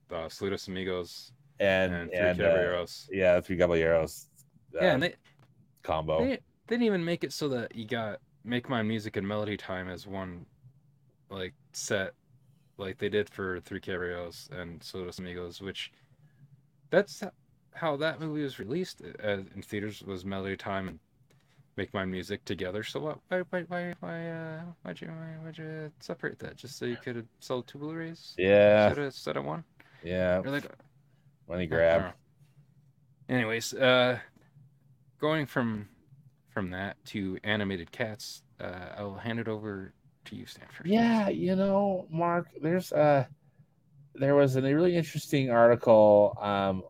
the Saludos Amigos and, and Three and, uh, Caballeros. Uh, yeah, Three Caballeros. Uh, yeah, and they combo. They, they didn't even make it so that you got Make My Music and Melody Time as one like set like they did for Three Caballeros and Saludos Amigos, which that's how that movie was released uh, in theaters was Melody Time and Make My Music together. So what? Why? Why? Why? Why? Uh, why'd you? Why, why'd you separate that? Just so you could have sold two Blu-rays? Yeah. Instead of, instead of one. Yeah. You're like money grab. Anyways, uh, going from from that to animated cats, uh, I'll hand it over to you, Stanford. Yeah, you know, Marc, there's uh there was a really interesting article um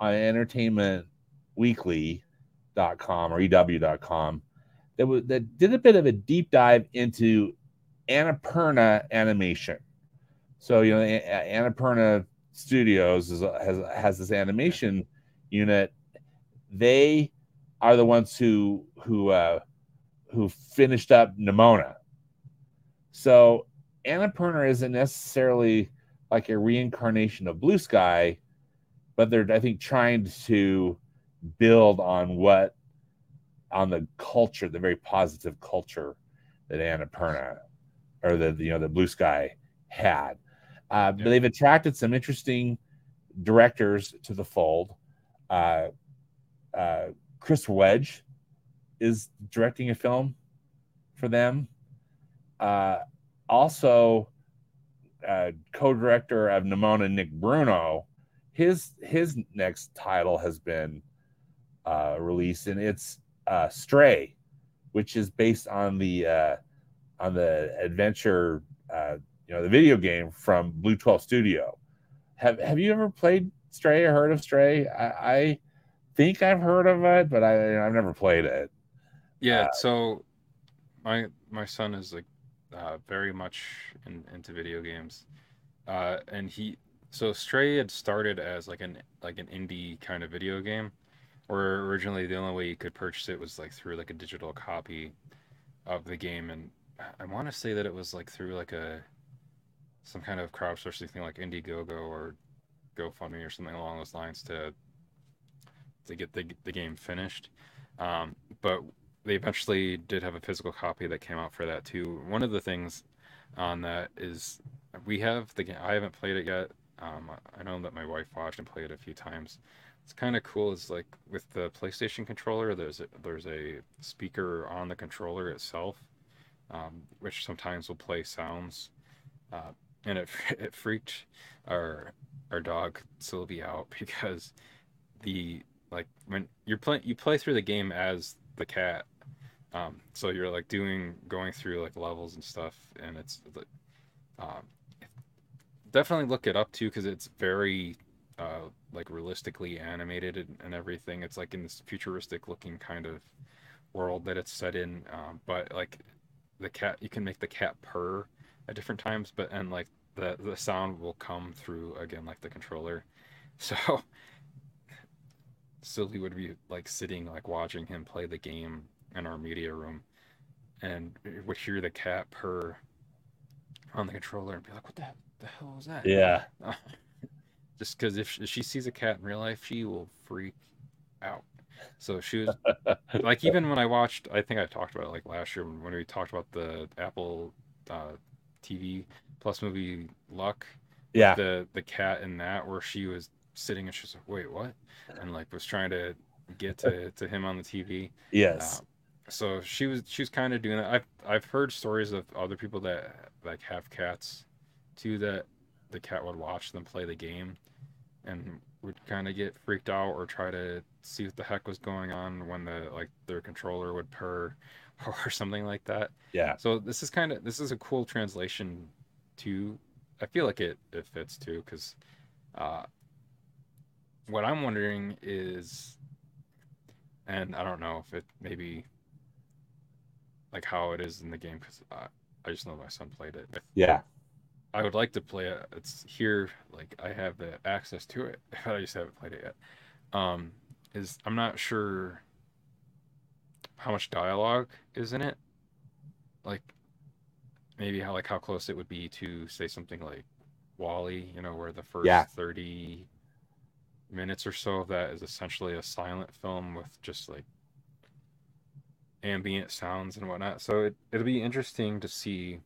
on entertainmentweekly.com or ew.com that was that did a bit of a deep dive into Annapurna animation. So, you know, Annapurna Studios is, has has this animation unit. They are the ones who who uh, who finished up Nimona, so Annapurna isn't necessarily like a reincarnation of Blue Sky, but they're I think trying to build on what on the culture, the very positive culture that Annapurna or the you know the Blue Sky had. Uh, yeah. But they've attracted some interesting directors to the fold. Uh, uh, Chris Wedge is directing a film for them. Uh, also, uh, co-director of Nimona, Nick Bruno, his his next title has been uh, released, and it's uh, Stray, which is based on the uh, on the adventure, uh, you know, the video game from Blue Twelve Studio. Have Have you ever played Stray or heard of Stray? I, I think I've heard of it, but I I've never played it. Yeah, uh, so my my son is like uh, very much in, into video games, uh, and he so Stray had started as like an like an indie kind of video game, where originally the only way you could purchase it was like through like a digital copy of the game, and I want to say that it was like through like a some kind of crowdsourcing thing like Indiegogo or GoFundMe or something along those lines to to get the the game finished. Um, but they eventually did have a physical copy that came out for that too. One of the things on that is we have the game. I haven't played it yet. Um, I know that my wife watched and played it a few times. It's kind of cool. Is like with the PlayStation controller, there's a, there's a speaker on the controller itself, um, which sometimes will play sounds. Uh, and it it freaked our our dog Sylvie out because the like when you're playing you play through the game as the cat um, so you're like doing going through like levels and stuff and it's um, definitely look it up too because it's very uh, like realistically animated and, and, everything. It's like in this futuristic looking kind of world that it's set in um, but like the cat you can make the cat purr at different times but and like the the sound will come through again like the controller. So Sylvie would be like sitting like watching him play the game in our media room and would hear the cat purr on the controller and be like, "What the, the hell was that?" Yeah. Just because if she sees a cat in real life, she will freak out. So she was like, even when I watched, I think I talked about it like last year when we talked about the Apple uh, TV Plus movie Luck. Yeah. The the cat in that where she was sitting and she's like, "Wait, what?" and like was trying to get to, to him on the TV. Yes. Um, so she was she was kind of doing that. I've I've heard stories of other people that like have cats too that the cat would watch them play the game and would kind of get freaked out or try to see what the heck was going on when the like their controller would purr or something like that. Yeah. So this is kind of this is a cool translation to I feel like it it fits too cuz uh what I'm wondering is and I don't know if it maybe like how it is in the game because I, I just know my son played it. Yeah. I would like to play it. It's here, like I have the access to it. I just haven't played it yet. Um, is I'm not sure how much dialogue is in it. Like maybe how like how close it would be to say something like WALL-E, you know, where the first yeah. thirty minutes or so of that is essentially a silent film with just like ambient sounds and whatnot. So it, it'll be interesting to see.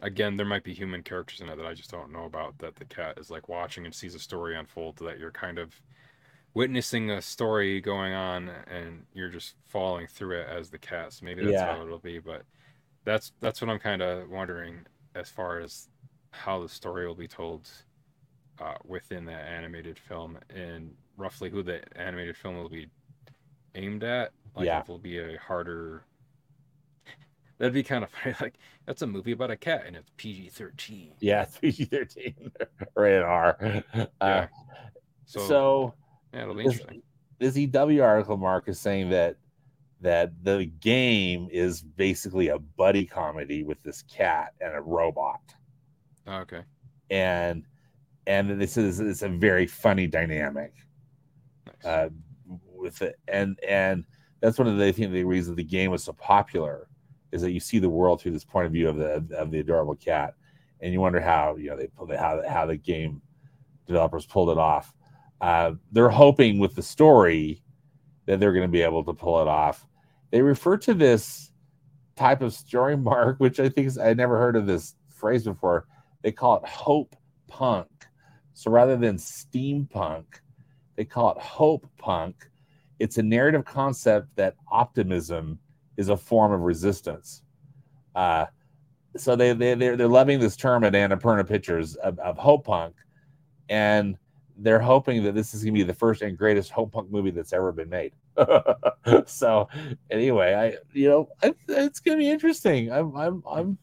Again, there might be human characters in it that I just don't know about that the cat is like watching and sees a story unfold that you're kind of witnessing a story going on and you're just following through it as the cat. So maybe that's yeah. how it'll be. But that's that's what I'm kind of wondering as far as how the story will be told uh, within that animated film and roughly who the animated film will be aimed at. Like yeah. it'll be a harder. That'd be kind of funny. Like that's a movie about a cat and it's PG thirteen. Yeah, PG thirteen. Rated R. Yeah. Uh, so, so yeah, it'll be this, interesting. This EW article, Marc, is saying that that the game is basically a buddy comedy with this cat and a robot. Oh, okay. And and this is it's a very funny dynamic. Nice. Uh, with it, and and that's one of the I think the reasons the game was so popular is that you see the world through this point of view of the of the adorable cat, and you wonder how you know they how how the game developers pulled it off. Uh, they're hoping with the story that they're going to be able to pull it off. They refer to this type of story, Marc, which I think is, I never heard of this phrase before. They call it hope punk. So rather than steampunk, they call it hope punk it's a narrative concept that optimism is a form of resistance. Uh, so they, they they're, they're loving this term at Annapurna Pictures of, of hope punk, and they're hoping that this is going to be the first and greatest hope punk movie that's ever been made. so anyway, I you know I, it's going to be interesting. I'm I'm I'm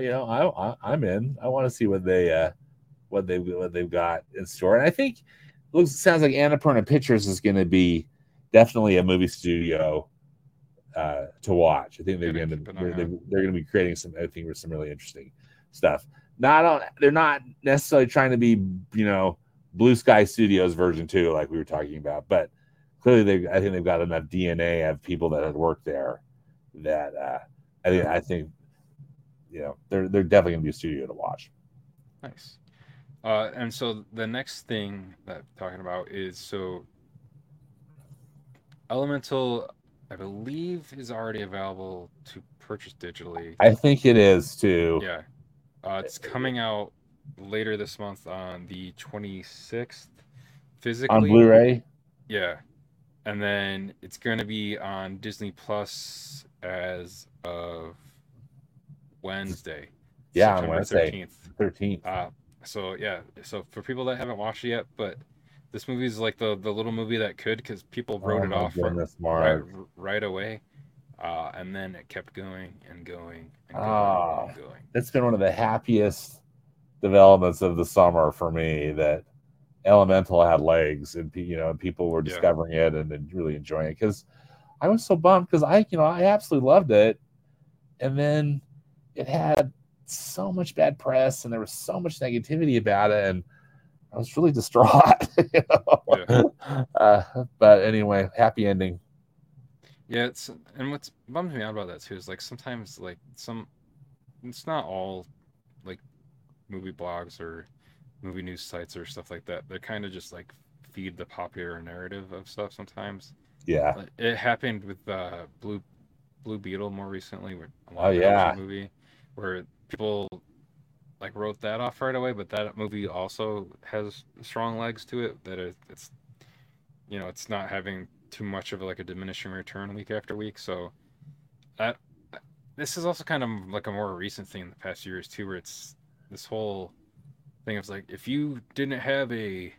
you know I, I am in. I want to see what they uh what they what they've got in store, and I think looks sounds like Annapurna Pictures is going to be definitely a movie studio uh, to watch. I think they're going to they're, they're, they're going to be creating some I think some really interesting stuff. Not on they're not necessarily trying to be you know Blue Sky Studios version two, like we were talking about. But clearly, they I think they've got enough DNA of people that had worked there that uh, I think I think you know they're they're definitely gonna be a studio to watch. Nice. Uh, and so the next thing that I'm talking about is so Elemental, I believe, is already available to purchase digitally. I think it is too. Yeah, uh, it's coming out later this month on the 26th physically on Blu-ray. Yeah, and then it's going to be on Disney Plus as of Wednesday. Yeah, September on Wednesday, 13th. 13th. Uh, so yeah, so for people that haven't watched it yet, but this movie is like the the little movie that could because people wrote oh it off goodness, right, right away. Uh, and then it kept going and going and going, oh, and going. It's been one of the happiest developments of the summer for me that Elemental had legs and you know people were discovering yeah. it and, and really enjoying it because I was so bummed because I you know I absolutely loved it and then it had so much bad press and there was so much negativity about it and I was really distraught. you know? yeah. uh, but anyway, happy ending. Yeah, it's and what's bums me out about that too is like sometimes like some it's not all like movie blogs or movie news sites or stuff like that. They're kind of just like feed the popular narrative of stuff sometimes. Yeah. It happened with uh Blue Blue Beetle more recently with oh yeah movie where people like wrote that off right away, but that movie also has strong legs to it. That it's, you know, it's not having too much of like a diminishing return week after week. So that this is also kind of like a more recent thing in the past years too, where it's this whole thing of like if you didn't have a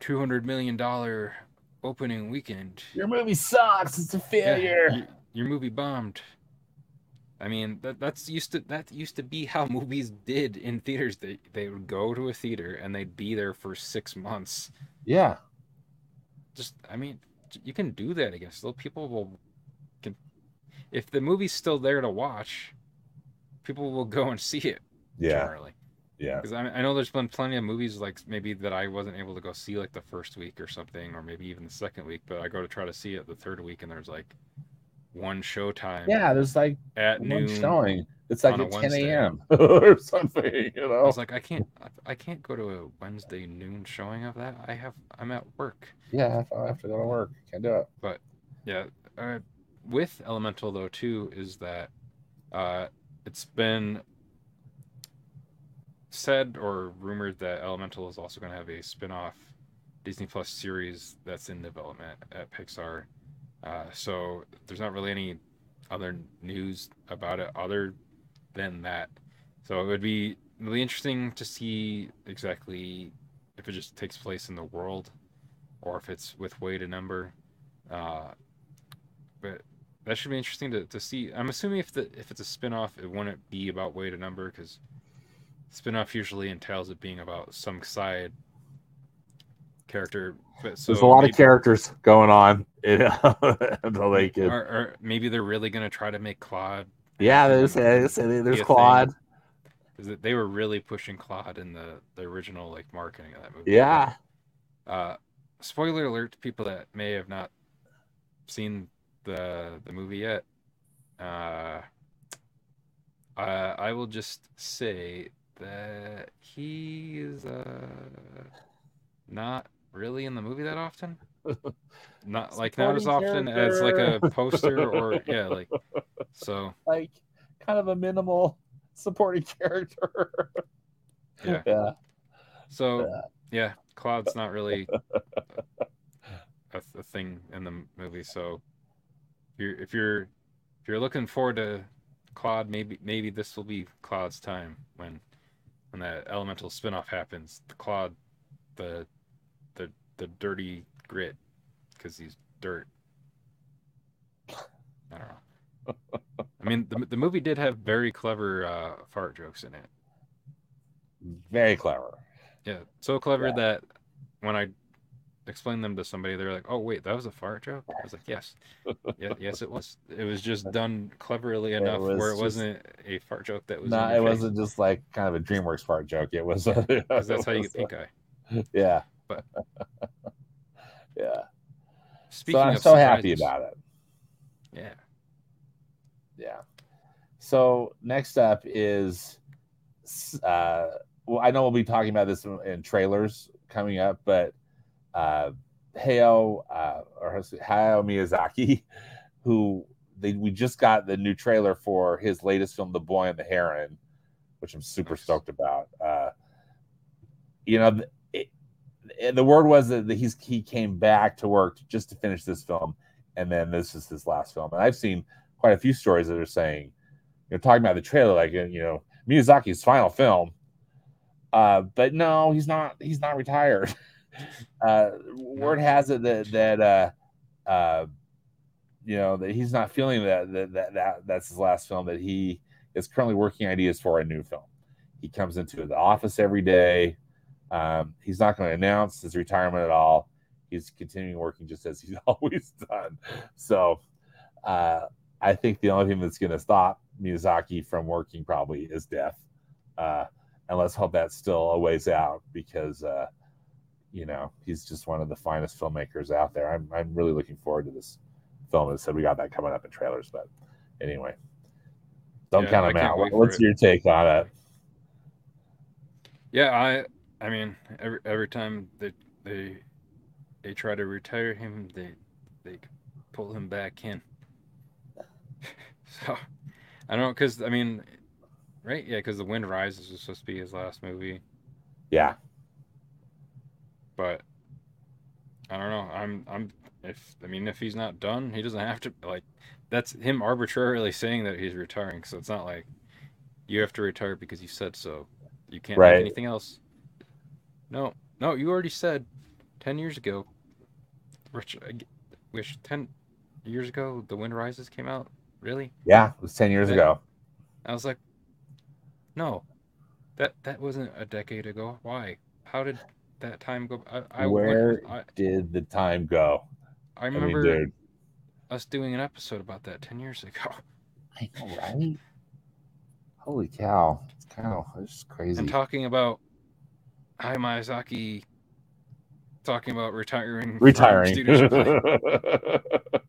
two hundred million dollar opening weekend, your movie sucks. It's a failure. Yeah, your, your movie bombed. I mean, that that's used to that used to be how movies did in theaters. They they would go to a theater and they'd be there for six months. Yeah. Just I mean, you can do that again. Still, people will. Can, if the movie's still there to watch, people will go and see it. Yeah. Generally. Yeah. Because I, I know there's been plenty of movies like maybe that I wasn't able to go see like the first week or something, or maybe even the second week, but I go to try to see it the third week and there's like one showtime. Yeah, there's like at noon showing. It's like at 10 a.m. or something. You know, I was like, I can't, I can't go to a Wednesday noon showing of that. I have, I'm at work. Yeah, I have to go to work. Can't do it. But yeah, uh, with Elemental though too is that uh, it's been said or rumored that Elemental is also going to have a spin-off Disney Plus series that's in development at Pixar uh, so there's not really any other news about it other than that. So it would be really interesting to see exactly if it just takes place in the world or if it's with Wade and Ember. Uh, but that should be interesting to, to see. I'm assuming if the if it's a spin-off, it wouldn't be about Wade and Ember because spin-off usually entails it being about some side character. But so there's a lot maybe, of characters going on in the lake. Or, or, maybe they're really going to try to make Claude. Yeah, there's there's, there's Claude. Because they were really pushing Claude in the the original like marketing of that movie. Yeah. Uh, spoiler alert to people that may have not seen the the movie yet. Uh, uh, I will just say that he is uh, not really in the movie that often. Not like not as often character. as like a poster or yeah, like so like kind of a minimal supporting character. yeah. Yeah. So yeah, yeah Claude's not really a, a, thing in the movie. So if you're if you're if you're looking forward to Claude, maybe maybe this will be Claude's time when when that elemental spinoff happens. The Claude, the the dirty grit because he's dirt. I don't know. I mean, the, the movie did have very clever uh, fart jokes in it. Very clever. Yeah, so clever yeah. that when I explained them to somebody, they're like, "Oh, wait, that was a fart joke." I was like, "Yes, yeah, yes, it was. It was just done cleverly enough it where it wasn't a fart joke that was. No, nah, it wasn't just like kind of a DreamWorks fart joke. It was. Yeah, that's how you get pink eye. Yeah. But yeah. Speaking so I'm so happy about it. Yeah. Yeah. So next up is, uh, well, I know we'll be talking about this in, in trailers coming up, but uh, Hayao uh, or Hayao Miyazaki, who they we just got the new trailer for his latest film, The Boy and the Heron, which I'm super stoked about. Uh, you know, th- it, it- the word was that he's he came back to work just to finish this film, and then this is his last film. And I've seen quite a few stories that are saying, you know, talking about the trailer, like you know, Miyazaki's final film. Uh, but no, he's not. He's not retired. uh, word has it that that uh, uh, you know that he's not feeling that, that that that that's his last film. That he is currently working ideas for a new film. He comes into the office every day. Um, he's not going to announce his retirement at all. He's continuing working just as he's always done. So uh, I think the only thing that's going to stop Miyazaki from working probably is death. Uh, and let's hope that's still a ways out because, uh, you know, he's just one of the finest filmmakers out there. I'm, I'm really looking forward to this film. As I said, we got that coming up in trailers, but anyway, don't Yeah, count him out. What's it. your take on it? Yeah, I I mean every every time they they they try to retire him, they they pull him back in. so I don't know because I mean, right? Yeah, because The Wind Rises was supposed to be his last movie, Yeah, but I don't know. I'm I'm if I mean if he's not done, he doesn't have to like. That's him arbitrarily saying that he's retiring. So it's not like you have to retire because you said so. You can't Right. anything else. No, no, you already said ten years ago. Which, I g- which ten years ago, The Wind Rises came out. Really? yeah, it was ten years Yeah. ago. I was like, no, that that wasn't a decade ago. Why? How did that time go? I, I Where I, did the time go? I I mean, remember us doing an episode about that ten years ago. I know, right? Holy cow! It's kind of it's crazy. and talking about Hayao Miyazaki talking about retiring. Retiring.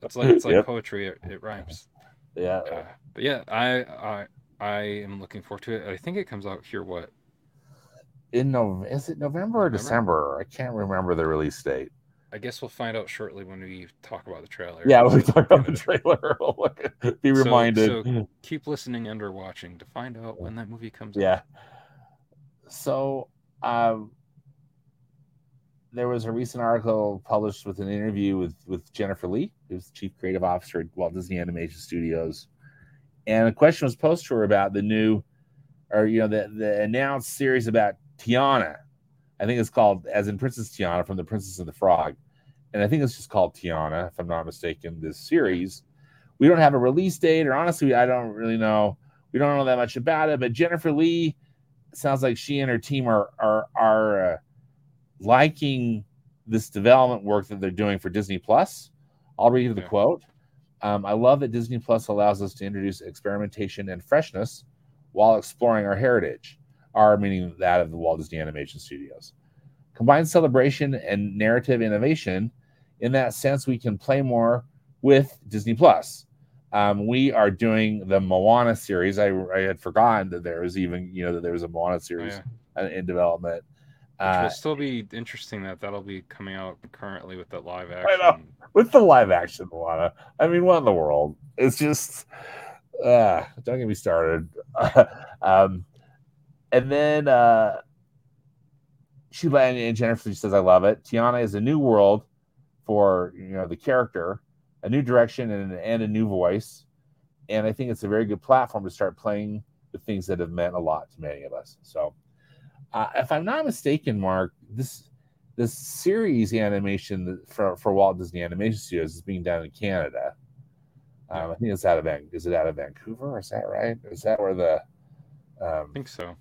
It's like it's like Yep. poetry. It, it rhymes. yeah, Uh, but yeah, I I I am looking forward to it. I think it comes out here. What? in November. Is it November or November? December? I can't remember the release date. I guess we'll find out shortly when we talk about the trailer. Yeah, when we So- talk about the trailer, we'll look- be reminded. so keep listening and or watching to find out when that movie comes out. yeah. So, um, there was a recent article published with an interview with with Jennifer Lee, who's the chief creative officer at Walt Disney Animation Studios, and a question was posed to her about the new, or you know, the the announced series about Tiana. I think it's called, as in Princess Tiana from The Princess and the Frog, and I think it's just called Tiana, if I'm not mistaken. This series, we don't have a release date, or honestly, I don't really know. We don't know that much about it, but Jennifer Lee sounds like she and her team are are are uh, liking this development work that they're doing for Disney Plus. I'll read you the Yeah. quote. Um, I love that Disney Plus allows us to introduce experimentation and freshness while exploring our heritage, our meaning that of the Walt Disney Animation Studios. Combine celebration and narrative innovation. In that sense, we can play more with Disney Plus. Um, we are doing the Moana series. I, I had forgotten that there was even, you know, that there was a Moana Oh, series yeah. in development. Which Uh, will still be interesting that that'll be coming out currently with the live know. action. with the live action Moana. I mean, what in the world? It's just, uh, don't get me started. um, and then uh, she and Jennifer says, "I love it." Tiana is a new world for you know the character, a new direction and, and a new voice, and I think it's a very good platform to start playing the things that have meant a lot to many of us. So, uh, if I'm not mistaken, Marc, this this series animation for, for Walt Disney Animation Studios is being done in Canada. Um, I think it's out of Van. Is it out of Vancouver? Is that right? Is that where the I um, think so.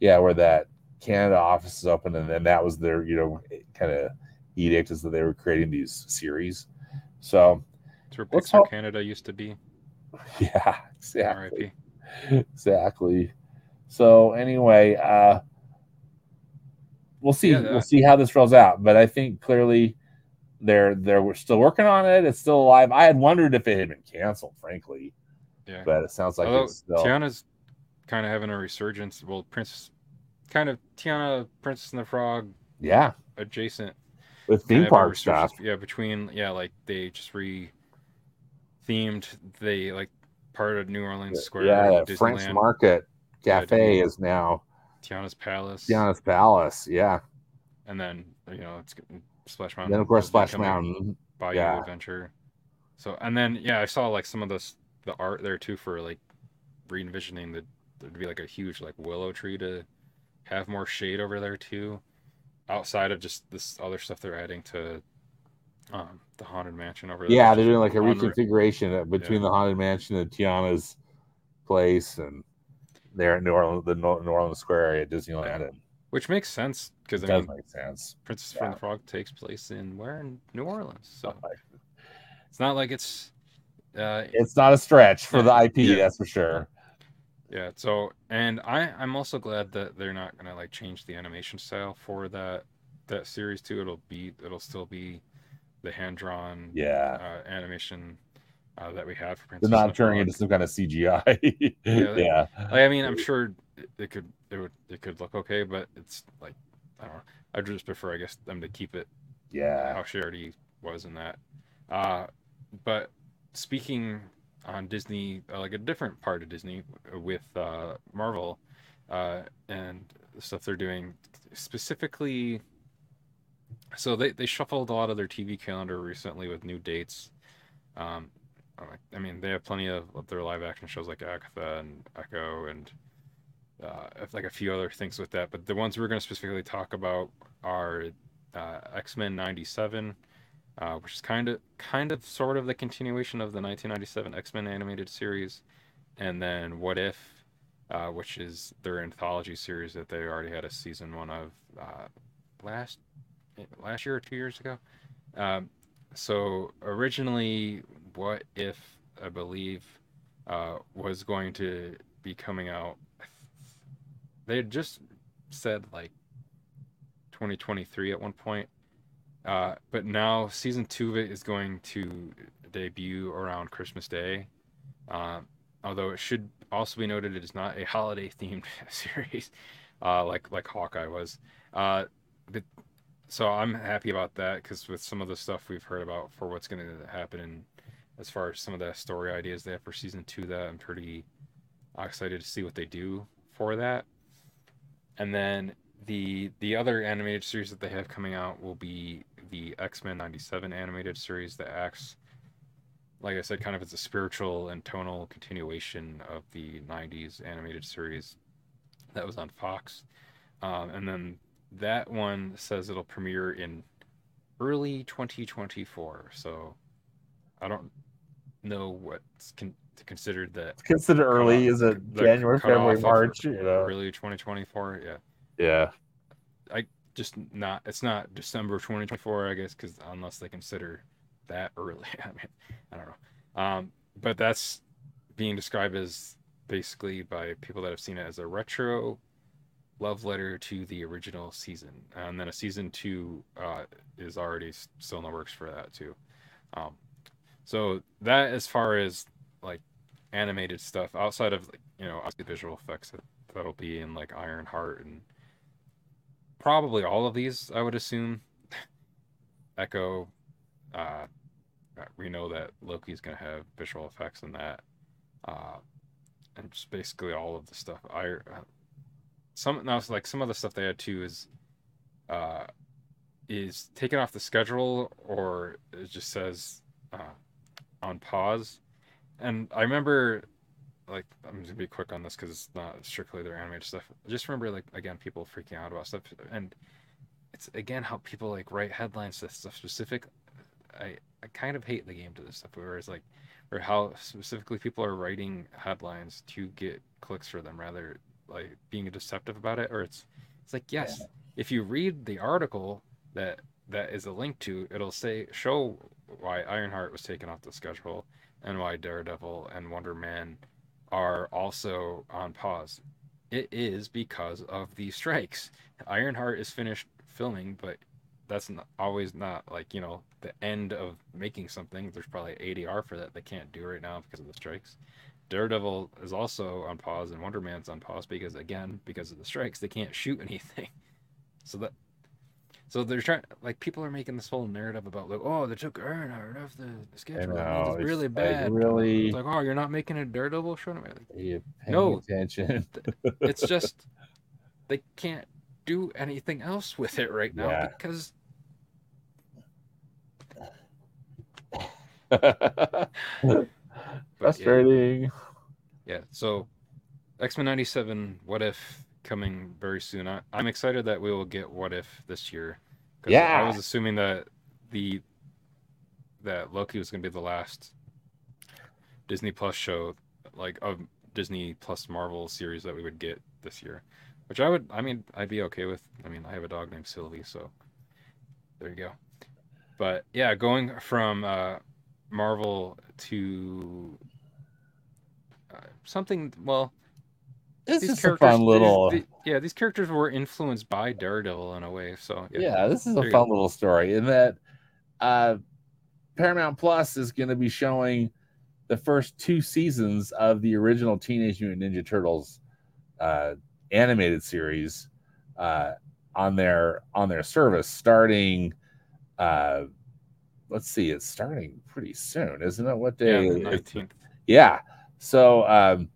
yeah, where that Canada office is open, and then that was their you know kind of edict is that they were creating these series. So It's where Pixar hope- Canada used to be. yeah, exactly. R.I.P. exactly. So anyway, uh, we'll see. Yeah, we'll see how this rolls out. But I think clearly they're they're still working on it. It's still alive. I had wondered if it had been canceled, frankly. Yeah. But it sounds like Although it's still... Tiana's kind of having a resurgence. Well, Prince, kind of Tiana, Princess and the Frog. Yeah. Adjacent. With theme park stuff. Yeah, between yeah, like they just re themed they like part of New Orleans Square. Yeah, French Market Cafe is now Tiana's Palace. Tiana's Palace, yeah. And then you know it's Splash Mountain. Then of course Splash Mountain. Bayou yeah. Adventure. So and then yeah, I saw like some of the the art there too for like re-envisioning the there'd be like a huge like willow tree to have more shade over there too, outside of just this other stuff they're adding to um, the haunted mansion over there. Yeah, they're doing like a reconfiguration between yeah. the haunted mansion and Tiana's place, and there in New Orleans, the New Orleans Square area Disneyland. Yeah. Which makes sense because it does mean, make sense. Princess yeah. the Frog takes place in where in New Orleans, so it's not like it's. Uh, it's not a stretch for the IP, yeah. that's for sure. Yeah. So, and I I'm also glad that they're not gonna like change the animation style for that that series too. It'll be it'll still be the hand drawn yeah uh, animation uh, that we have for Princess. They're not turning into some kind of CGI. yeah, yeah. Like, I mean, I'm sure it could it would it could look okay, but it's like I don't know. I just prefer, I guess, them to keep it. Yeah. How she already was in that. Uh, but speaking on Disney, uh, like a different part of Disney with uh, Marvel uh, and the stuff they're doing, specifically. So they, they shuffled a lot of their TV calendar recently with new dates. Um, I mean, they have plenty of, of their live action shows like Agatha and Echo and uh, like a few other things with that. But the ones we're going to specifically talk about are uh, X Men '97, uh, which is kind of, kind of, sort of the continuation of the 1997 X Men animated series, and then What If, uh, which is their anthology series that they already had a season one of uh, last last year or two years ago. Um, so originally, What If I believe uh, was going to be coming out they had just said like 2023 at one point. Uh, but now season two of it is going to debut around Christmas Day. Uh, although it should also be noted it is not a holiday themed series, uh, like like Hawkeye was. Uh, so I'm happy about that because with some of the stuff we've heard about for what's going to happen and as far as some of the story ideas they have for season two, that I'm pretty excited to see what they do for that and then the the other animated series that they have coming out will be the X-Men 97 animated series that acts like I said kind of as a spiritual and tonal continuation of the 90s animated series that was on Fox. Um, and then that one says it'll premiere in early 2024. So I don't know what's con- considered that considered early is it January, February, March, you know. early 2024. Yeah. Yeah. I just not it's not December 2024, I guess, because unless they consider that early. I mean, I don't know. Um, but that's being described as basically by people that have seen it as a retro love letter to the original season, and then a season two uh, is already still in the works for that too. Um, so that as far as like animated stuff outside of you know the visual effects that, that'll be in like Ironheart and probably all of these I would assume. Echo, uh, we know that Loki's gonna have visual effects in that, uh, and just basically all of the stuff. I some now like some of the stuff they had too is, uh, is taken off the schedule or it just says uh, on pause and I remember, like, I'm gonna be quick on this because it's not strictly their animated stuff. I just remember, like, again, people freaking out about stuff, and it's again how people like write headlines to stuff specific. I I kind of hate the game to this stuff, where it's like, or how specifically people are writing headlines to get clicks for them, rather like being deceptive about it, or it's it's like yes, yeah. if you read the article that that is a link to, it'll say show why Ironheart was taken off the schedule and why Daredevil and Wonder Man are also on pause. It is because of the strikes. Ironheart is finished filming, but that's not always not like you know the end of making something. There's probably ADR for that they can't do right now because of the strikes. Daredevil is also on pause, and Wonder Man's on pause because again because of the strikes they can't shoot anything. So that so they're trying like people are making this whole narrative about like oh they took Ironheart off the, the schedule. Know, it's really bad. Really, it's like oh you're not making a Daredevil show. Like, no attention. it's just they can't do anything else with it right now yeah. because Frustrating. Yeah. yeah. So X Men '97. What if coming very soon? I, am excited that we will get What If this year. Yeah. I was assuming that the that Loki was going to be the last Disney Plus show, like of Disney Plus Marvel series that we would get this year, which I would. I mean, I'd be okay with. I mean, I have a dog named Sylvie, so there you go. But yeah, going from uh, Marvel to uh, something. Well, this is a fun little. These, yeah, these characters were influenced by Daredevil in a way. So yeah, yeah this is a fun go. little story. In that, uh, Paramount Plus is going to be showing the first two seasons of the original Teenage Mutant Ninja Turtles uh, animated series uh, on their on their service starting uh, let's see, it's starting pretty soon, isn't it? What day? Yeah, nineteenth. Yeah. So um,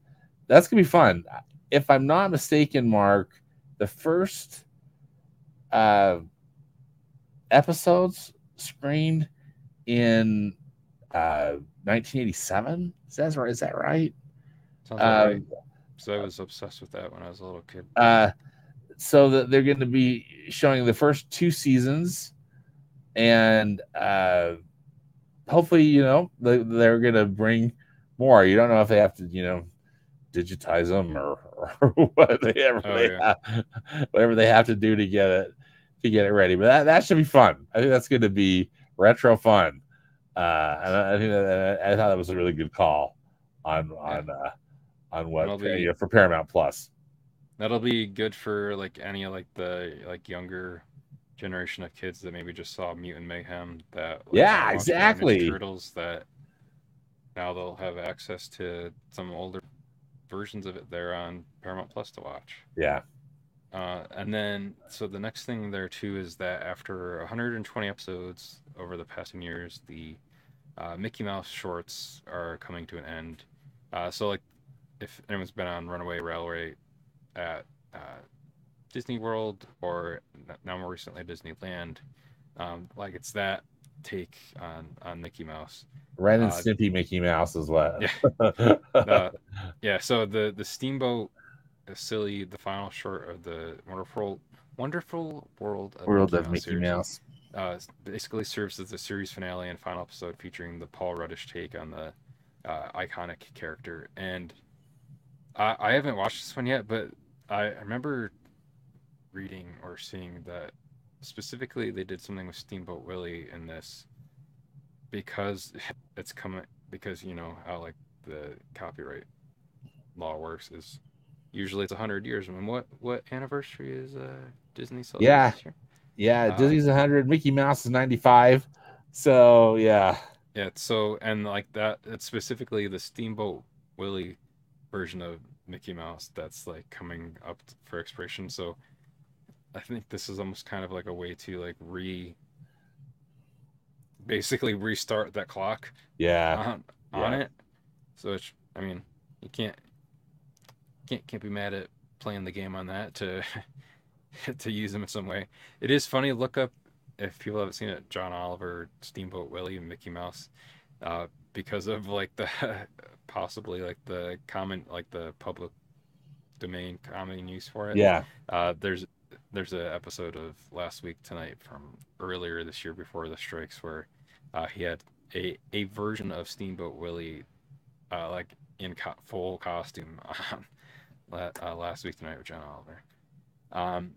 that's gonna be fun. If I'm not mistaken, Mark, the first uh, episodes screened in uh, 1987. Is that right? Is that right? Sounds um, right. So I was obsessed with that when I was a little kid. Uh, so that they're going to be showing the first two seasons and uh, hopefully, you know, they, they're gonna bring more. You don't know if they have to, you know, digitize them or, or what they ever oh, they yeah. have, whatever they have to do to get it to get it ready. But that, that should be fun. I think that's going to be retro fun. Uh, and I, I think that, I thought that was a really good call on on uh, on what be, you know, for Paramount Plus. That'll be good for like any of like the like younger generation of kids that maybe just saw Mutant Mayhem that like, yeah exactly Turtles that now they'll have access to some older versions of it there on Paramount Plus to watch. Yeah. Uh, and then, so the next thing there too is that after 120 episodes over the past few years, the uh, Mickey Mouse shorts are coming to an end. Uh, so, like, if anyone's been on Runaway Railway at uh, Disney World or now more recently Disneyland. Um, like it's that take on on Mickey Mouse. Ren and uh, Mickey Mouse as well. Yeah. yeah. So the the Steamboat, silly, the final short of the wonderful wonderful world of world Mickey of Mouse Mickey series, Mouse. Uh, basically serves as the series finale and final episode featuring the Paul Rudish take on the uh, iconic character. And I, I haven't watched this one yet, but I remember reading or seeing that specifically they did something with Steamboat Willie in this because it's coming because you know how like the copyright law works is usually it's 100 years. I mean what what anniversary is uh Disney yeah. yeah uh, Disney's 100 Mickey Mouse is 95 so yeah. Yeah so and like that it's specifically the Steamboat Willie version of Mickey Mouse that's like coming up for expiration. So I think this is almost kind of like a way to like re basically restart that clock. Yeah. On, on yeah. it. So it's I mean, you can't can't can't be mad at playing the game on that to to use them in some way. It is funny, look up if people haven't seen it, John Oliver, Steamboat Willie, and Mickey Mouse, uh, because of like the possibly like the comment like the public domain common use for it. Yeah. Uh, there's there's an episode of last week tonight from earlier this year before the strikes where uh, he had a, a version of Steamboat Willie, uh, like in co- full costume, uh, last week tonight with John Oliver. Um,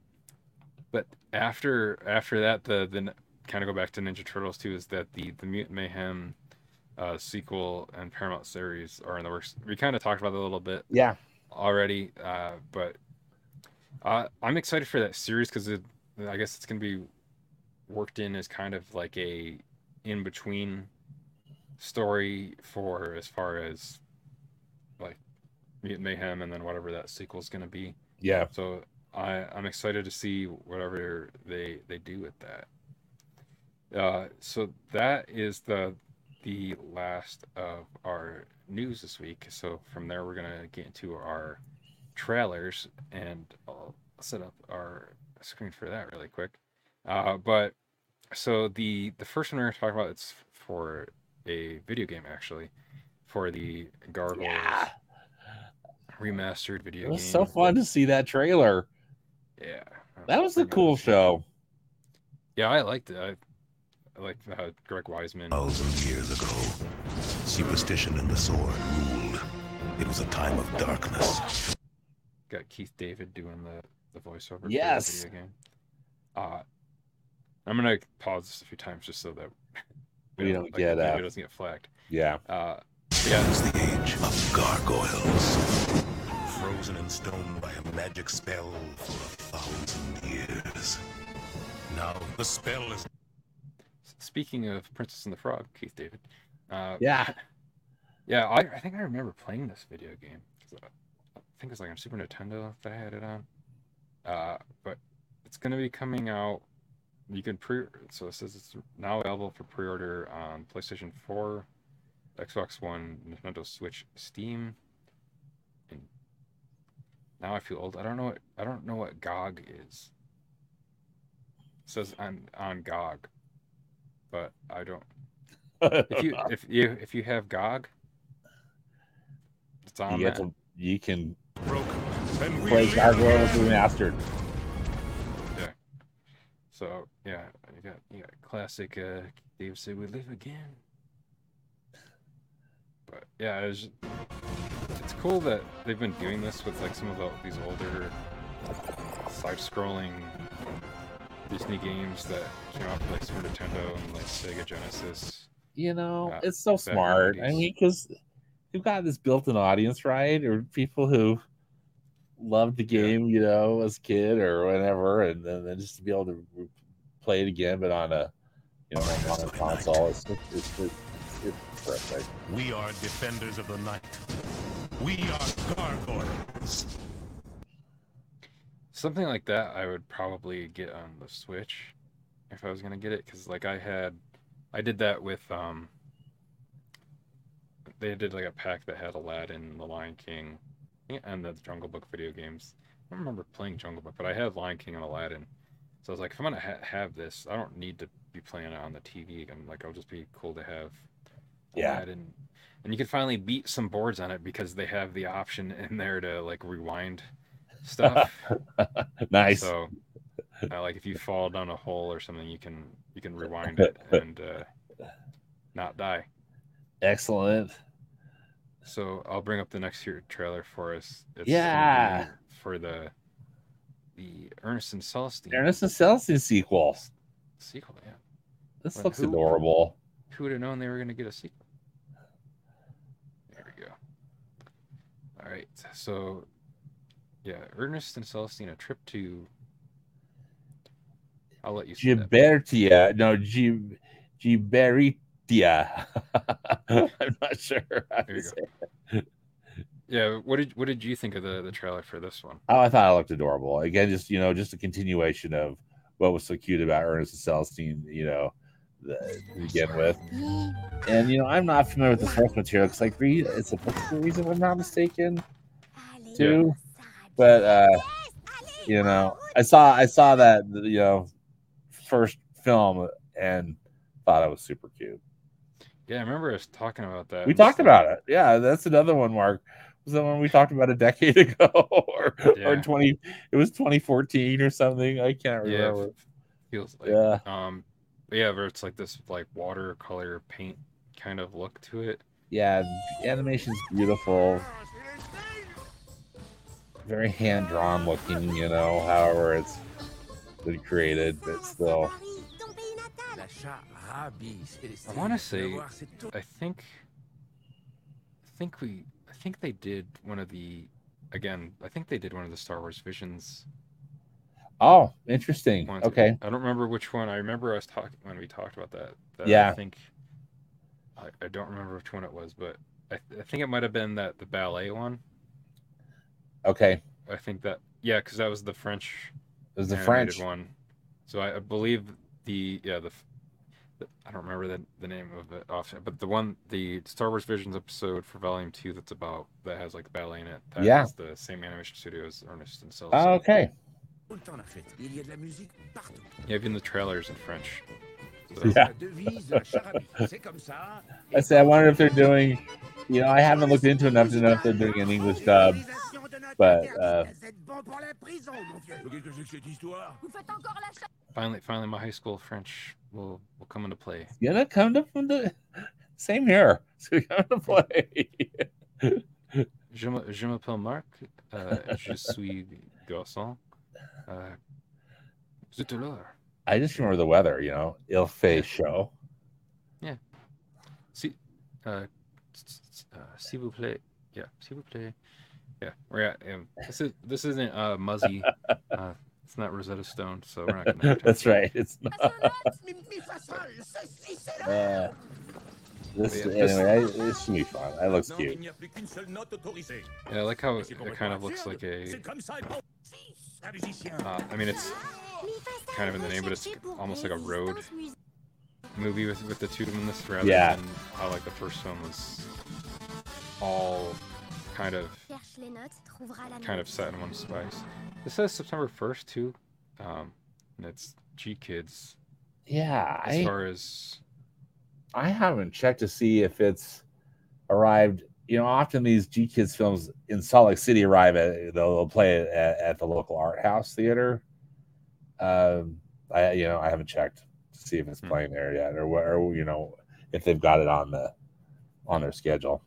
but after after that, the the kind of go back to Ninja Turtles too is that the the Mutant Mayhem uh, sequel and Paramount series are in the works. We kind of talked about it a little bit, yeah, already. Uh, but uh, I'm excited for that series because I guess it's gonna be worked in as kind of like a in between story for as far as like Mutant Mayhem and then whatever that sequel is gonna be. Yeah. So I I'm excited to see whatever they they do with that. Uh, so that is the the last of our news this week. So from there, we're gonna get into our trailers, and I'll set up our screen for that really quick. Uh, but so the the first one we're gonna talk about it's for a video game actually, for the Gargoyles yeah. remastered video. It was game. so fun to see that trailer. Yeah, that was a cool show. Yeah, I liked it. I, like uh, Greg Weisman. Thousand years ago, superstition and the sword ruled. It was a time of darkness. Got Keith David doing the, the voiceover yes. for the video game. Uh, I'm gonna pause this a few times just so that we, don't like, get uh, it doesn't get flagged. Yeah. Uh, yeah. It's the age of gargoyles, frozen in stone by a magic spell for a thousand years. Now the spell is Speaking of Princess and the Frog, Keith David. Uh, yeah. Yeah, I, I think I remember playing this video game. I think it was like on Super Nintendo that I had it on. Uh, but it's going to be coming out. You can pre. So it says it's now available for pre-order on PlayStation 4, Xbox One, Nintendo Switch, Steam. And now I feel old. I don't know what I don't know what GOG is. It says on on GOG but I don't. if you if you if you have GOG, it's on. You, that. To, you can play Gargoyles Remastered. Yeah. So yeah, you got you got classic. Uh, Dave said we live again. But yeah, it's it's cool that they've been doing this with like some of the, these older side-scrolling Disney games that came out for like Super Nintendo and like Sega Genesis. You know, uh, it's so smart. I mean, because you've got this built-in audience, right? Or people who loved the game, yeah. you know, as a kid or whatever, and then, then just to be able to play it again, but on a you know on a console, it's it's, it's, it's perfect. We are defenders of the night. We are gargoyles. Something like that, I would probably get on the Switch if I was gonna get it, because like I had, I did that with um. They did like a pack that had Aladdin, The Lion King, and the Jungle Book video games. I don't remember playing Jungle Book, but I had Lion King and Aladdin. So I was like, if I'm gonna ha- have this, I don't need to be playing it on the TV. And like, I'll just be cool to have yeah. Aladdin. And you can finally beat some boards on it because they have the option in there to like rewind stuff. nice. So, uh, like if you fall down a hole or something, you can you can rewind it and uh, not die. Excellent. So I'll bring up the next year trailer for us. It's yeah. For the the Ernest and Celestine. Ernest and Celestine sequel. Sequel, yeah. This but looks who, adorable. Who would have known they were going to get a sequel? There we go. All right. So yeah, Ernest and Celestine, a trip to. I'll let you. Gibertia, uh, no, G, Giberitia. I'm not sure. Yeah, what did what did you think of the the trailer for this one? Oh, I thought it looked adorable. Again, just you know, just a continuation of what was so cute about Ernest and Celestine. You know, the, to begin with. And you know, I'm not familiar with the source material because like it's a book series if I'm not mistaken. Too. Yeah but uh, you know, I saw I saw that you know first film and thought it was super cute. Yeah, I remember us talking about that. We talked about it. Yeah, that's another one, Mark. Was the one we talked about a decade ago, or yeah. or twenty? It was twenty fourteen or something. I can't remember. Yeah, feels like yeah. Um, yeah, where it's like this like watercolor paint kind of look to it. Yeah, animation's beautiful very hand drawn looking, you know, however it's been created, but still. I want to say, I think, I think we, I think they did one of the, again, I think they did one of the Star Wars Visions. Oh, interesting. Okay. I don't remember which one. I remember us talking when we talked about that. that yeah. I think I, I don't remember which one it was, but I, I think it might have been that the ballet one. Okay. I think that yeah, because that was the French. It was the French one. So I, I believe the yeah the, I don't remember the, the name of it offhand, but the one the Star Wars Visions episode for Volume Two that's about that has like ballet in it. That yeah. Is the same animation studio as Ernest and Sills. Oh, okay. Yeah, even the trailers in French. So. Yeah. I say, I wonder if they're doing. You know, I haven't looked into enough to know if they're doing an English dub, but. Uh, finally, finally, my high school French will will come into play. Yeah, that come to from the same here. So come into play. je, je m'appelle Marc. Uh, je suis garçon. Uh, I just remember the weather, you know, Il fait chaud. Yeah. See, uh, uh, s'il vous plaît. Yeah, s'il vous plaît. Yeah, we're at. Um, this is this isn't uh, Muzzy. Uh, it's not Rosetta Stone, so we're not gonna. That's right. It's not. uh, this, yeah, anyway, I, this should be fun. That looks cute. Yeah, I like how it, it kind of looks like a uh, I mean, it's kind of in the name, but it's almost like a road movie with with the two of them in this rather yeah. than how like the first one was all kind of kind of set in one space. This says September first too, um, and it's GKIDS. Yeah, as I, far as I haven't checked to see if it's arrived you know, often these GKIDS films in Salt Lake City arrive at they'll, play at, at, the local art house theater. Um, I you know I haven't checked to see if it's hmm. playing there yet or or, you know if they've got it on the on their schedule.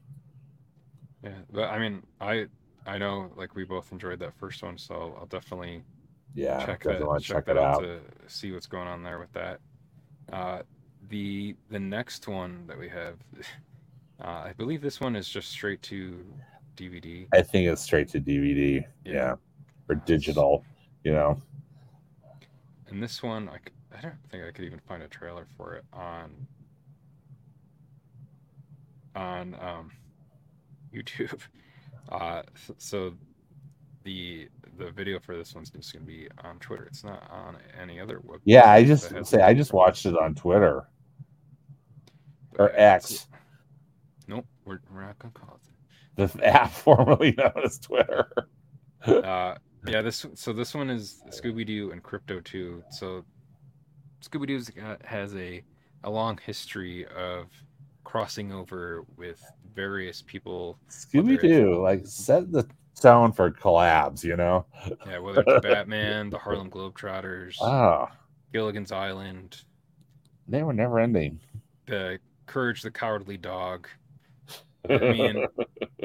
Yeah, but I mean, I I know like we both enjoyed that first one, so I'll definitely yeah check that check, check that out, out to see what's going on there with that. Uh, the the next one that we have Uh, I believe this one is just straight to DVD. I think it's straight to DVD. Yeah, yeah. or digital. You know. And this one, I, I don't think I could even find a trailer for it on on um, YouTube. Uh, so the the video for this one's just gonna be on Twitter. It's not on any other web. Yeah, I just say I just watched it on Twitter or X. Nope, we're, we're not gonna call it the app formerly known as Twitter. uh, yeah, this so this one is Scooby Doo and Krypto 2. So Scooby Doo has a a long history of crossing over with various people. Scooby Doo, like set the tone for collabs, you know? Yeah, whether it's Batman, the Harlem Globetrotters, ah, Gilligan's Island. They were never ending. The Courage the Cowardly Dog. I mean,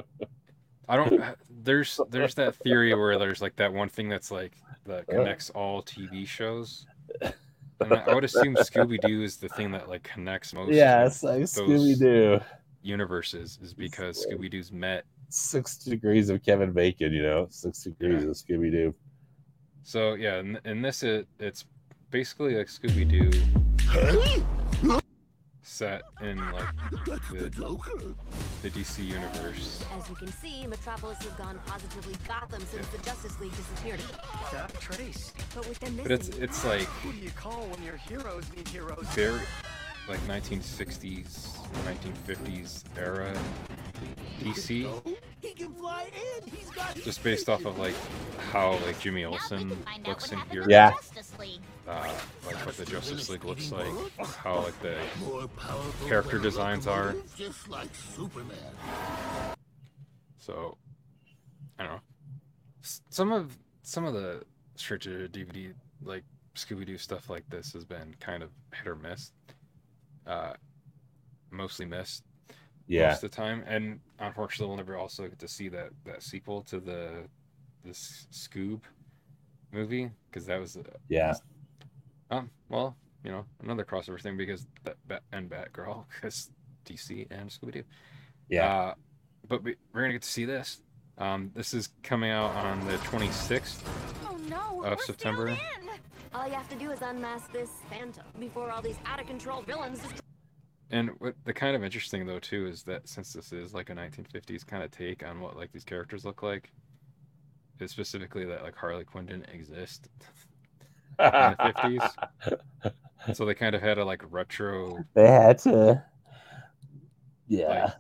I don't. There's there's that theory where there's like that one thing that's like that connects all TV shows. And I would assume Scooby Doo is the thing that like connects most. Yes, like Scooby Doo universes is because Scooby Doo's met six degrees of Kevin Bacon. You know, six degrees yeah. of Scooby Doo. So yeah, in, in this it it's basically like Scooby Doo set in like the, the DC universe. As you can see, Metropolis has gone positively Gotham since the Justice League disappeared. Trace. But with them But it's it's like who do you call when your heroes need heroes? Very like 1960s, 1950s era DC. Just based off of like how like Jimmy Olsen looks in here. Yeah. Uh, like what the Justice League looks like, how like the character designs are. So, I don't know. Some of some of the straight to DVD like Scooby Doo stuff like this has been kind of hit or miss. Uh, mostly missed yeah. most of the time. And unfortunately, we'll never also get to see that that sequel to the this Scoob movie because that was yeah. Um. Well, you know, another crossover thing because Bat, Bat and Batgirl because DC and Scooby Doo. Yeah. Uh, but we, we're gonna get to see this. Um, this is coming out on the 26th oh, no, of September. All you have to do is unmask this phantom before all these out of control villains. And what the kind of interesting though too is that since this is like a 1950s kind of take on what like these characters look like, is specifically that like Harley Quinn didn't exist in the 50s. so they kind of had a like retro. They had to. Yeah.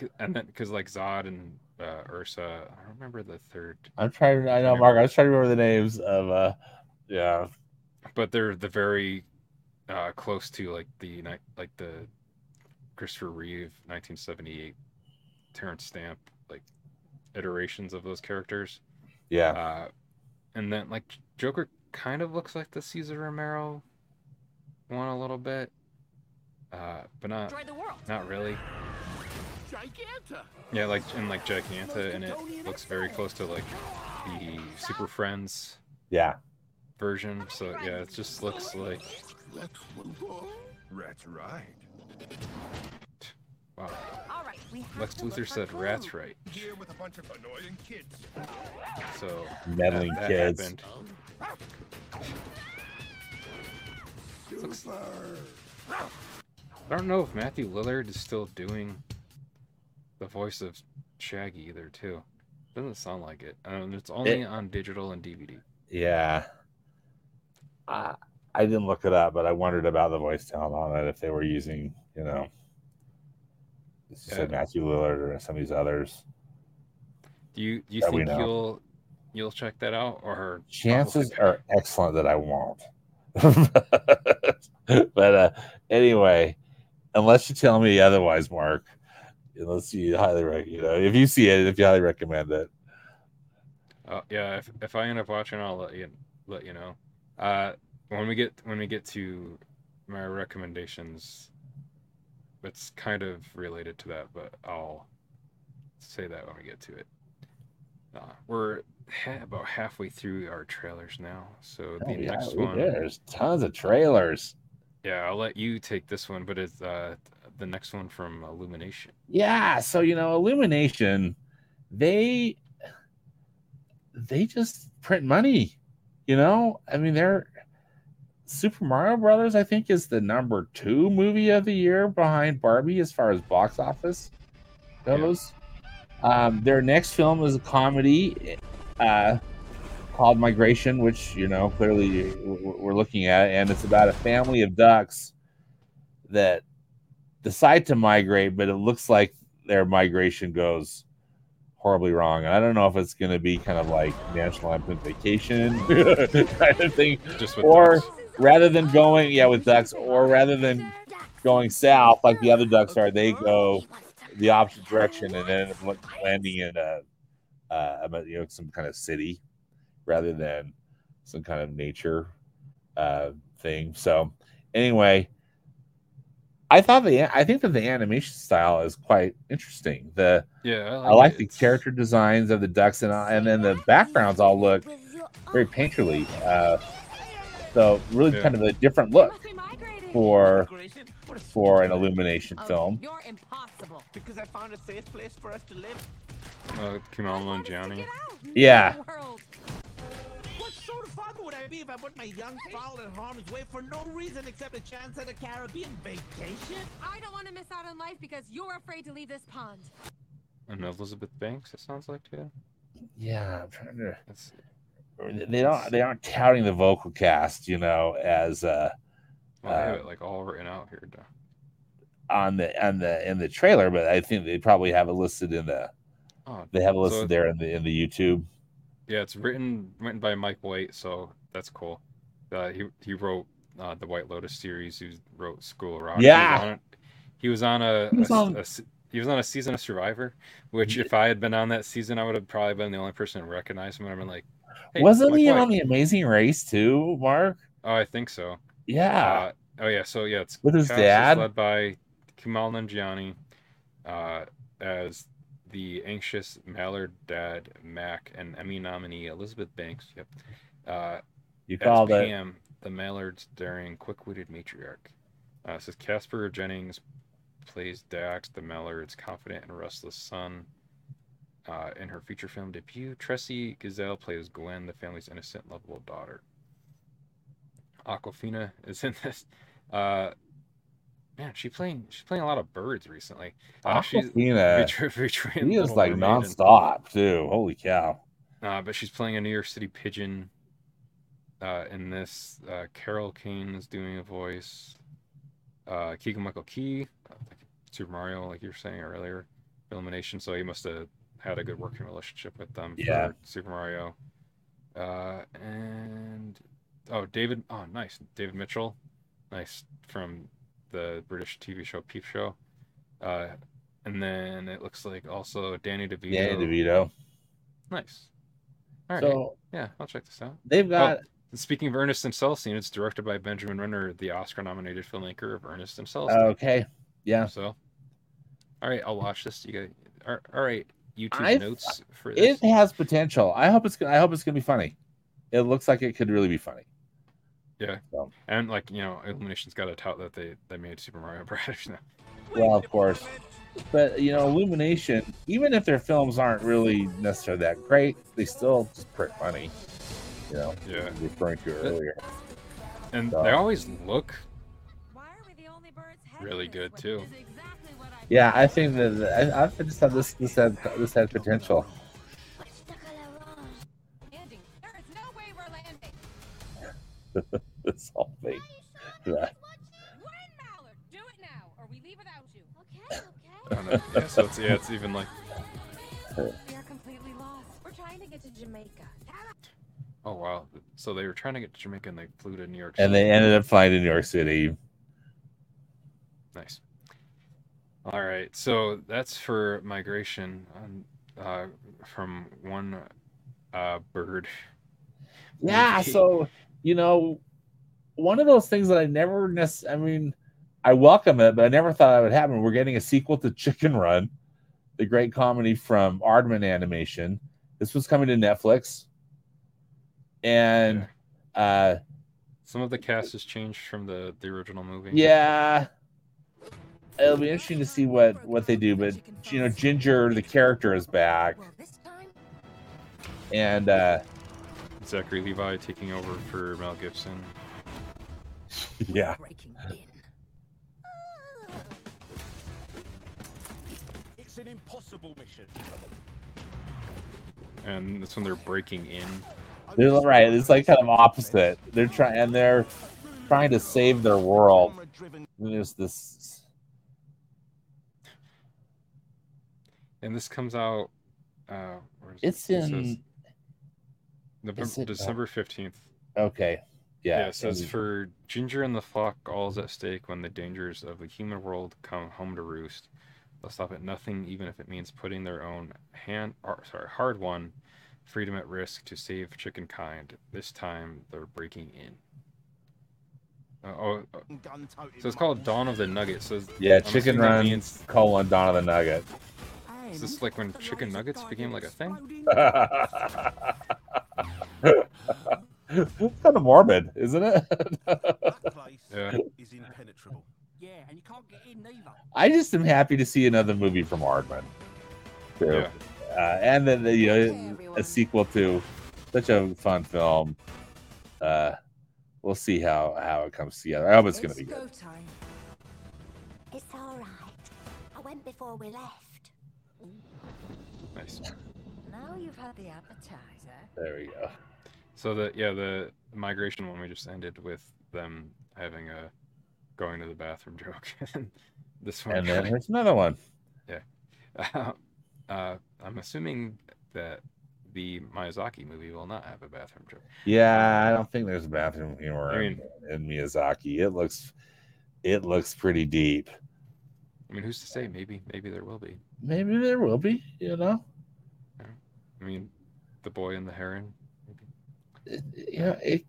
Like, and then because like Zod and uh, Ursa, I don't remember the third. I'm trying. I know, Mark. I was trying to remember the names of. uh Yeah. But they're the very uh, close to like the like the Christopher Reeve 1978 Terence Stamp like iterations of those characters. Yeah. Uh, and then like Joker kind of looks like the Cesar Romero one a little bit, uh, but not not really. Giganta. Yeah, like and like Giganta, and it looks very close to like the Super Friends. Yeah. Version. So yeah, it just looks like. That's right. Wow. Lex Luthor said "Rat's right." Here with a bunch of annoying kids. So meddling that, that kids. Happened. Looks, I don't know if Matthew Lillard is still doing the voice of Shaggy either. Too doesn't sound like it. Um, it's only It- on digital and DVD. Yeah. I I didn't look it up, but I wondered about the voice talent on it if they were using, you know, you said Matthew Lillard or some of these others. Do you do you think know. You'll check that out or Chances are excellent that I won't. but uh, anyway, unless you tell me otherwise, Mark, unless you highly rec- you know, if you see it, if you highly recommend it. Uh, yeah, if, if I end up watching, I'll let you let you know. Uh, when we get when we get to my recommendations, it's kind of related to that, but I'll say that when we get to it. Uh, we're ha- about halfway through our trailers now, so the Oh, yeah, next one, There's tons of trailers. yeah, I'll let you take this one, but it's uh, the next one from Illumination. Yeah, so you know, Illumination, they they just print money. You know, I mean, they're Super Mario Brothers. I think is the number two movie of the year behind Barbie as far as box office goes. Um, their next film is a comedy uh, called Migration, which you know clearly we're looking at, and it's about a family of ducks that decide to migrate, but it looks like their migration goes horribly wrong. And I don't know if it's going to be kind of like National Lampoon Vacation kind of thing, Just with or ducks. rather than going, yeah, with ducks, or rather than going south like the other ducks are, they go the opposite direction and end up landing in a, uh, a you know some kind of city rather than some kind of nature uh, thing. So anyway, I thought the I think that the animation style is quite interesting. The Yeah, I like it. the character designs of the ducks and and then the backgrounds all look very painterly. Uh, so really Yeah. kind of a different look for for an illumination film. You're impossible. Because I found a safe place for us to live. Uh, Kumail Nanjiani. Yeah. What sort of father would I be if I put my young fowl in harm's way for no reason except a chance at a Caribbean vacation? I don't want to miss out on life because you're afraid to leave this pond. And Elizabeth Banks, it sounds like too. Yeah, I'm trying to. It's, They don't. They aren't touting the vocal cast, you know, as uh, well, I have Uh, it like all written out here. though. on the on the in the trailer, but I think they probably have it listed in the. Oh, They have it so there in the in the YouTube. Yeah, it's written written by Mike White, so that's cool. Uh, he he wrote uh, the White Lotus series. He wrote School of Rock. Yeah. he was on, a, He was a- on- a se- he was on a season of Survivor. Which, if I had been on that season, I would have probably been the only person to recognize him. And I've been like, hey, Wasn't Mike he White. on the Amazing Race too, Mark? Oh, I think so. Yeah, Uh, oh yeah. So yeah, it's With his cast dad? led by Kumail Nanjiani, uh, as the anxious Mallard dad Mac and Emmy nominee Elizabeth Banks. Yep. Uh, you as called it. The Mallards daring quick-witted matriarch. Uh, it says Caspar Jennings plays Dax, the Mallard's confident and restless son. uh, in her feature film debut. Tresi Gazal plays Gwen, the family's innocent, lovable daughter. Awkwafina is in this. Uh, man, she's playing she's playing a lot of birds recently. Uh, she's she is like nonstop too. Holy cow! Uh, but she's playing a New York City pigeon. Uh, in this, uh, Carol Kane is doing a voice. Uh, Keegan Michael Key, Super Mario, like you were saying earlier, Illumination. So he must have had a good working relationship with them yeah. for Super Mario. Uh, and oh, David, oh, nice, David Mitchell, nice from the British TV show Peep Show. Uh, and then it looks like also Danny DeVito. Danny DeVito. Nice. All right. So, yeah, I'll check this out. They've got. Oh, speaking of Ernest and Celestine, it's directed by Benjamin Renner, the Oscar-nominated filmmaker of Ernest and Celestine. Okay. Yeah. So, all right, I'll watch this. You guys. All right, YouTube I've, notes for this. It has potential. I hope it's. I hope it's gonna be funny. It looks like it could really be funny. Yeah, so. and like you know, Illumination's got to tout that they they made Super Mario Bros. now. Well, of course, but you know, Illumination, even if their films aren't really necessarily that great, they still just print money. You know, yeah, referring to earlier, and so. they always look really good too. Yeah, I think that I, I just thought this this had this had potential. this whole thing. Yeah. yeah, so it's yeah, it's even like. We are completely lost. We're trying to get to Jamaica. Oh wow! So they were trying to get to Jamaica and they flew to New York. City. And they ended up flying to New York City. Nice. All right, so that's for migration um, uh, from one uh, bird. Yeah, so you know, one of those things that I never necessarily, I mean, I welcome it, but I never thought that would happen. We're getting a sequel to Chicken Run, the great comedy from Aardman Animation. This was coming to Netflix, and yeah. uh, some of the cast has changed from the the original movie. Yeah, it'll be interesting to see what what they do. But you know, Ginger, the character, is back, and uh, Zachary Levi taking over for Mel Gibson. yeah. It's an impossible mission. And that's when they're breaking in. They're right. It's like kind of opposite. They're trying and they're trying to save their world. And there's this and this comes out. Uh, it's it? in November, it, December fifteenth. Okay. Yeah. Yeah. It says for Ginger and the flock, all is at stake when the dangers of the human world come home to roost. They'll stop at nothing, even if it means putting their own hand, or, sorry, hard-won freedom at risk to save chicken kind. This time, they're breaking in. Uh, oh, uh, so it's called Dawn of the Nugget. So yeah, Chicken Run means... colon Dawn of the Nugget. Is this like when chicken nuggets became like a thing? it's kind of morbid, isn't it? yeah. Is impenetrable. Yeah, and you can't get in either. I just am happy to see another movie from Aardman. Yeah. Uh, and then the, you know a sequel to such a fun film. Uh, we'll see how how it comes together. I hope it's, it's gonna be good. Time. It's all right. I went before we left. Nice. Now you've had the appetizer. There we go. So the yeah the migration one we just ended with them having a going to the bathroom joke. this one. And then there's another one. Yeah. Uh, uh, I'm assuming that the Miyazaki movie will not have a bathroom joke. Yeah, I don't think there's a bathroom humor I mean, in, in Miyazaki. It looks it looks pretty deep. I mean, who's to say? Maybe, maybe there will be. Maybe there will be. You know. I mean, the boy and the heron. It, yeah, it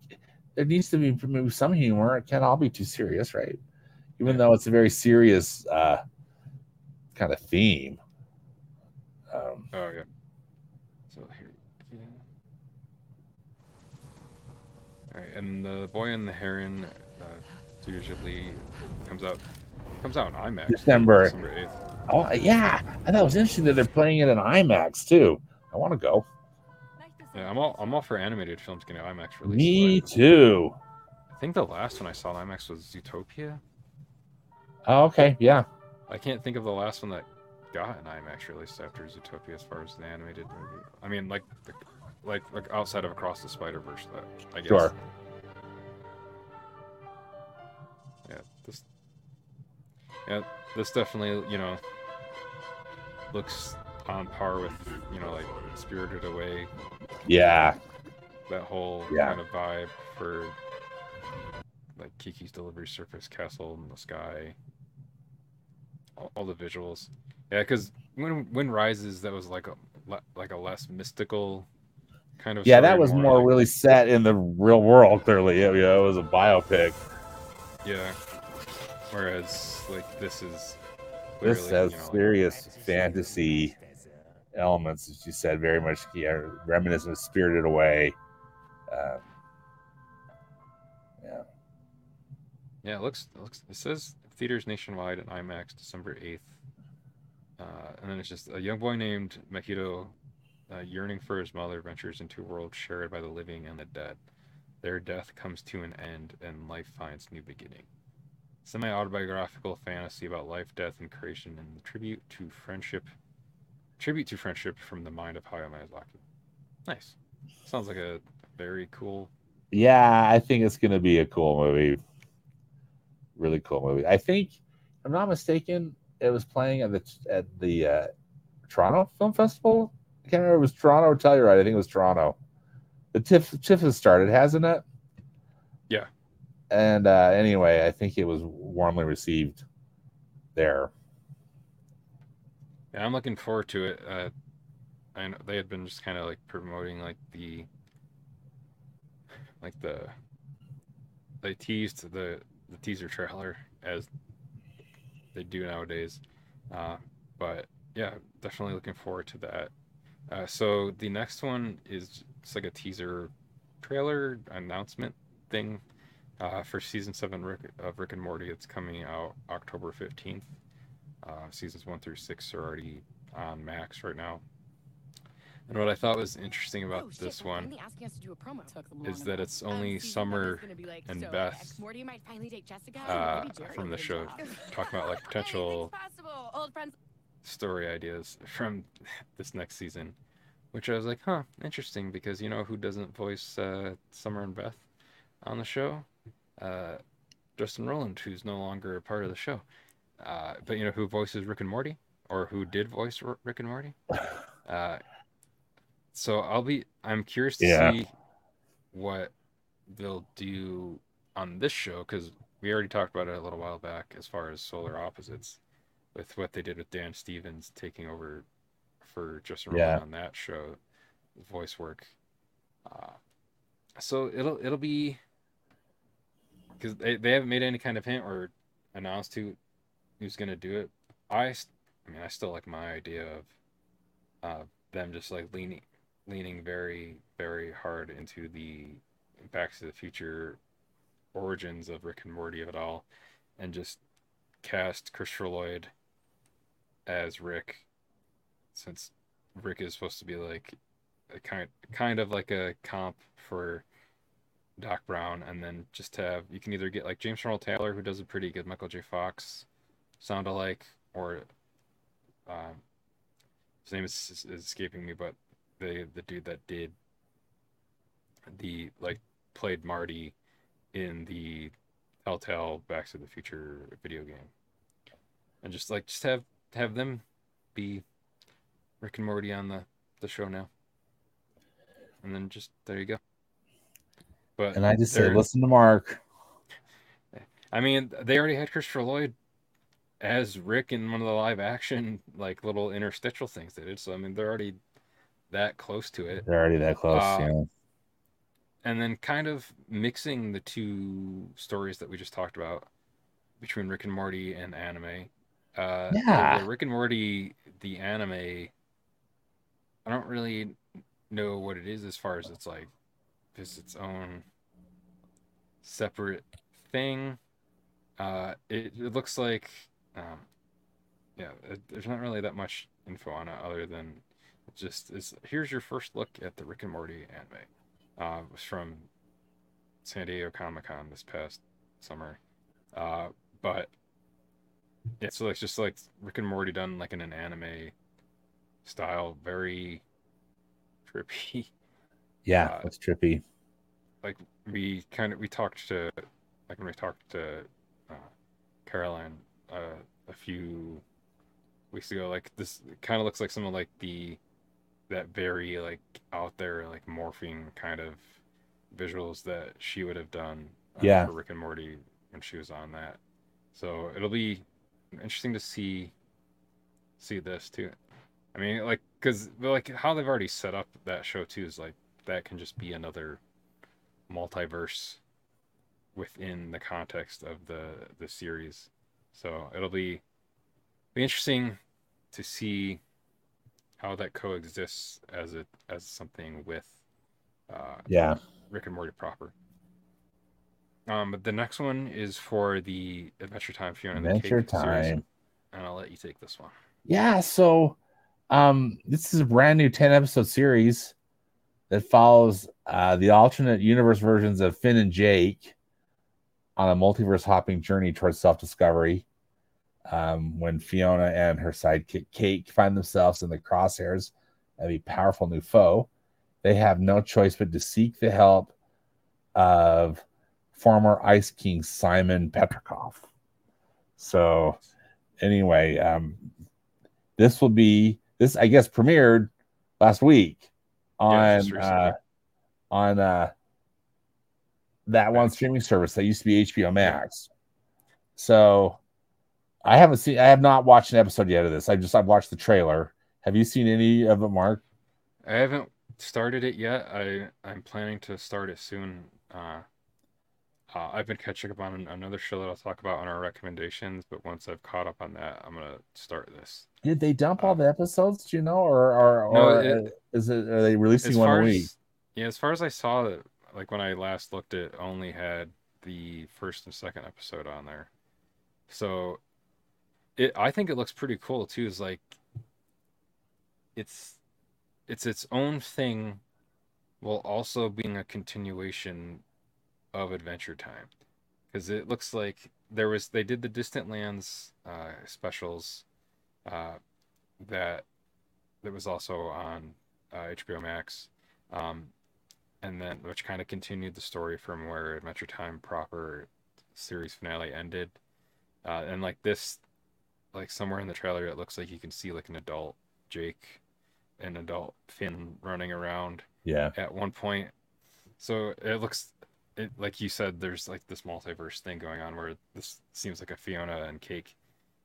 there needs to be maybe some humor. It can't all be too serious, right? Even though it's a very serious uh, kind of theme. Um, oh yeah. So here, yeah. All right, and the boy and the heron uh, usually comes out comes out in IMAX. December. December 8th. Oh yeah, I thought it was interesting that they're playing it in IMAX too. I want to go. Yeah, I'm all I'm all for animated films getting IMAX release. Me too. I think the last one I saw in IMAX was Zootopia. Oh, okay, yeah. I can't think of the last one that got an IMAX release after Zootopia as far as the animated movie. I mean, like, the, like, like outside of Across the Spider Verse, that I guess. Sure. Yeah, this. Yeah, this definitely, you know, looks on par with, you know, like Spirited Away. Yeah. That whole Yeah. kind of vibe for like Kiki's Delivery Service Castle in the sky. All, all the visuals. Yeah, because when when rises, that was like a like a less mystical kind of. Yeah, that was more like- really set in the real world. Clearly, it, yeah, it was a biopic. Yeah. Whereas like this is. This has you know, like- serious fantasy elements, as you said, very much reminiscent of Spirited Away. Um, yeah, Yeah, it looks it looks. It says theaters nationwide and IMAX December eighth. Uh, and then it's just a young boy named Mahito, uh, yearning for his mother, ventures into a world shared by the living and the dead. Their death comes to an end, and life finds new beginning. Semi-autobiographical fantasy about life, death, and creation, and the tribute to friendship. Tribute to friendship from the mind of Hayao Miyazaki. Nice. Sounds like a very cool. yeah, I think it's gonna be a cool movie. Really cool movie. I think, if I'm not mistaken, it was playing at the at the uh, Toronto Film Festival. I can't remember if it was Toronto or Telluride. I think it was Toronto. The TIFF TIFF has started, hasn't it? Yeah. And uh, anyway, I think it was warmly received there. Yeah, I'm looking forward to it. Uh, I know they had been just kind of like promoting like the, like the, they teased the the teaser trailer as they do nowadays. Uh, but yeah, definitely looking forward to that. Uh, so the next one is it's like a teaser trailer announcement thing uh, for season seven Rick, of Rick and Morty. It's coming out October 15th. Uh, seasons one through six are already on Max right now. And what I thought was interesting about Oh, shit, this one finally asking us to do a promo. Took them is that it's only Um, Summer seven's gonna be like, and so, Beth Ex-Morty might finally date Jessica. uh, maybe from the show talking about like potential Old friends. story ideas from this next season, which I was like, huh, interesting because you know who doesn't voice uh, Summer and Beth on the show? Uh, Justin Roiland, who's no longer a part of the show. Uh, but you know who voices Rick and Morty, or who did voice Rick and Morty? Uh, so I'll be. I'm curious to Yeah. see what they'll do on this show because we already talked about it a little while back as far as Solar Opposites with what they did with Dan Stevens taking over for Justin Yeah. Roiland on that show, voice work. Uh, so it'll it'll be because they, they haven't made any kind of hint or announced who who's gonna do it. I, I mean I still like my idea of uh, them just like leaning leaning very very hard into the Back to the Future origins of Rick and Morty of it all, and just cast Christopher Lloyd as Rick, since Rick is supposed to be like a kind kind of like a comp for Doc Brown, and then just have you can either get like James Earl Taylor who does a pretty good Michael J. Fox sound alike, or um, his name is, is escaping me, but the the dude that did the like played Marty in the Telltale Back to the Future video game, and just like just have have them be Rick and Morty on the the show now, and then just there you go. But And I just say, they're- listen to Marc. I mean, they already had Christopher Lloyd as Rick in one of the live action like little interstitial things they did. So I mean, they're already that close to it. They're already that close. Uh, yeah. and then kind of mixing the two stories that we just talked about between Rick and Morty and anime. Uh, the- Yeah. the Rick and Morty, the anime. I don't really know what it is as far as it's like, it's its own separate thing. Uh, it, it looks like um, yeah, it, there's not really that much info on it other than just is here's your first look at the Rick and Morty anime. Uh, it was from San Diego Comic Con this past summer. Uh, but yeah, so it's just like Rick and Morty done like in an anime style, very trippy. Yeah, Uh, it's trippy. Like we kind of we talked to like when we talked to uh, Caroline uh, a few weeks ago. Like this kind of looks like some of like the that very like out there like morphing kind of visuals that she would have done uh, Yeah. for Rick and Morty when she was on that. So it'll be interesting to see see this too. I mean, like, cause like how they've already set up that show too is like that can just be another multiverse within the context of the the series. So it'll be be interesting to see how that coexists as it as something with uh, Yeah. Rick and Morty proper. Um, but the next one is for the Adventure Time Fiona and the Adventure Cake series, Time. and I'll let you take this one. Yeah, so um this is a brand new 10 episode series that follows uh the alternate universe versions of Finn and Jake on a multiverse hopping journey towards self-discovery. Um, when Fiona and her sidekick Kate find themselves in the crosshairs of a powerful new foe, they have no choice but to seek the help of former Ice King Simon Petrikov. So, anyway, um, this will be this I guess premiered last week on recently. uh, on uh, that one streaming service that used to be HBO Max. So I haven't seen I have not watched an episode yet of this. I just I've watched the trailer. Have you seen any of it, Marc? I haven't started it yet. I I'm planning to start it soon. Uh, uh, I've been catching up on another show that I'll talk about on our recommendations, but once I've caught up on that, I'm gonna start this. Did they dump all Uh, the episodes? Do you know, or or, No, it- is it are they releasing one a week? as yeah, as far as I saw it, like when I last looked, it only had the first and second episode on there. So, it I think it looks pretty cool too. Is like it's it's its own thing, while also being a continuation of Adventure Time, because it looks like there was they did the Distant Lands uh, specials, uh, that that was also on uh, HBO Max, um, and then which kind of continued the story from where Adventure Time proper series finale ended, uh, and like this, like somewhere in the trailer, it looks like you can see like an adult Jake, an adult Finn running around Yeah, at one point. So it looks, it like you said, there's like this multiverse thing going on where this seems like a Fiona and Cake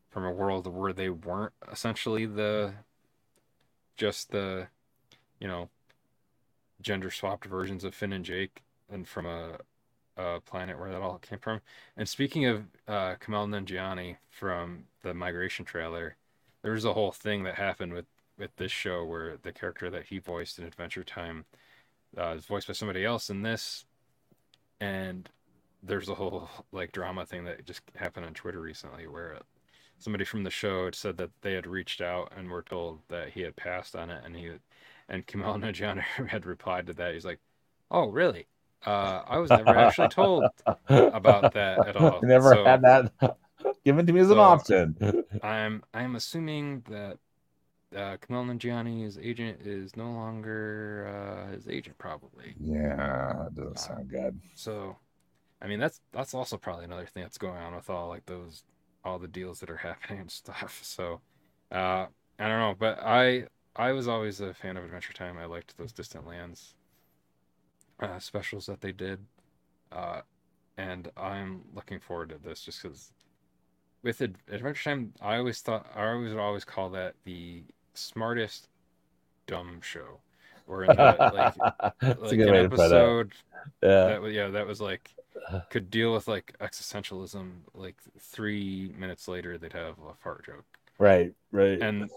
from a world where they weren't essentially the just the you know gender swapped versions of Finn and Jake and from a a planet where that all came from. And speaking of uh Kumail Nanjiani from the migration trailer, there was a whole thing that happened with with this show where the character that he voiced in Adventure Time uh, is voiced by somebody else in this, and there's a whole like drama thing that just happened on Twitter recently where somebody from the show had said that they had reached out and were told that he had passed on it, and he and Kumail Nanjiani had replied to that. He's like, "Oh, really? Uh, I was never actually told about that at all." Never So- had that given to me as an option. I'm I'm assuming that uh, Kumail Nanjiani's agent is no longer uh, his agent, probably. Yeah, that doesn't sound good. So, I mean, that's that's also probably another thing that's going on with all like those all the deals that are happening and stuff. So, uh, I don't know, but I I was always a fan of Adventure Time. I liked those Distant Lands uh, specials that they did, uh, and I'm looking forward to this just because with Ad- Adventure Time, I always thought I always would always call that the smartest dumb show, or in the, like like an way to put it. episode Yeah. that was yeah that was like could deal with like existentialism like three minutes later they'd have a fart joke Right, right. and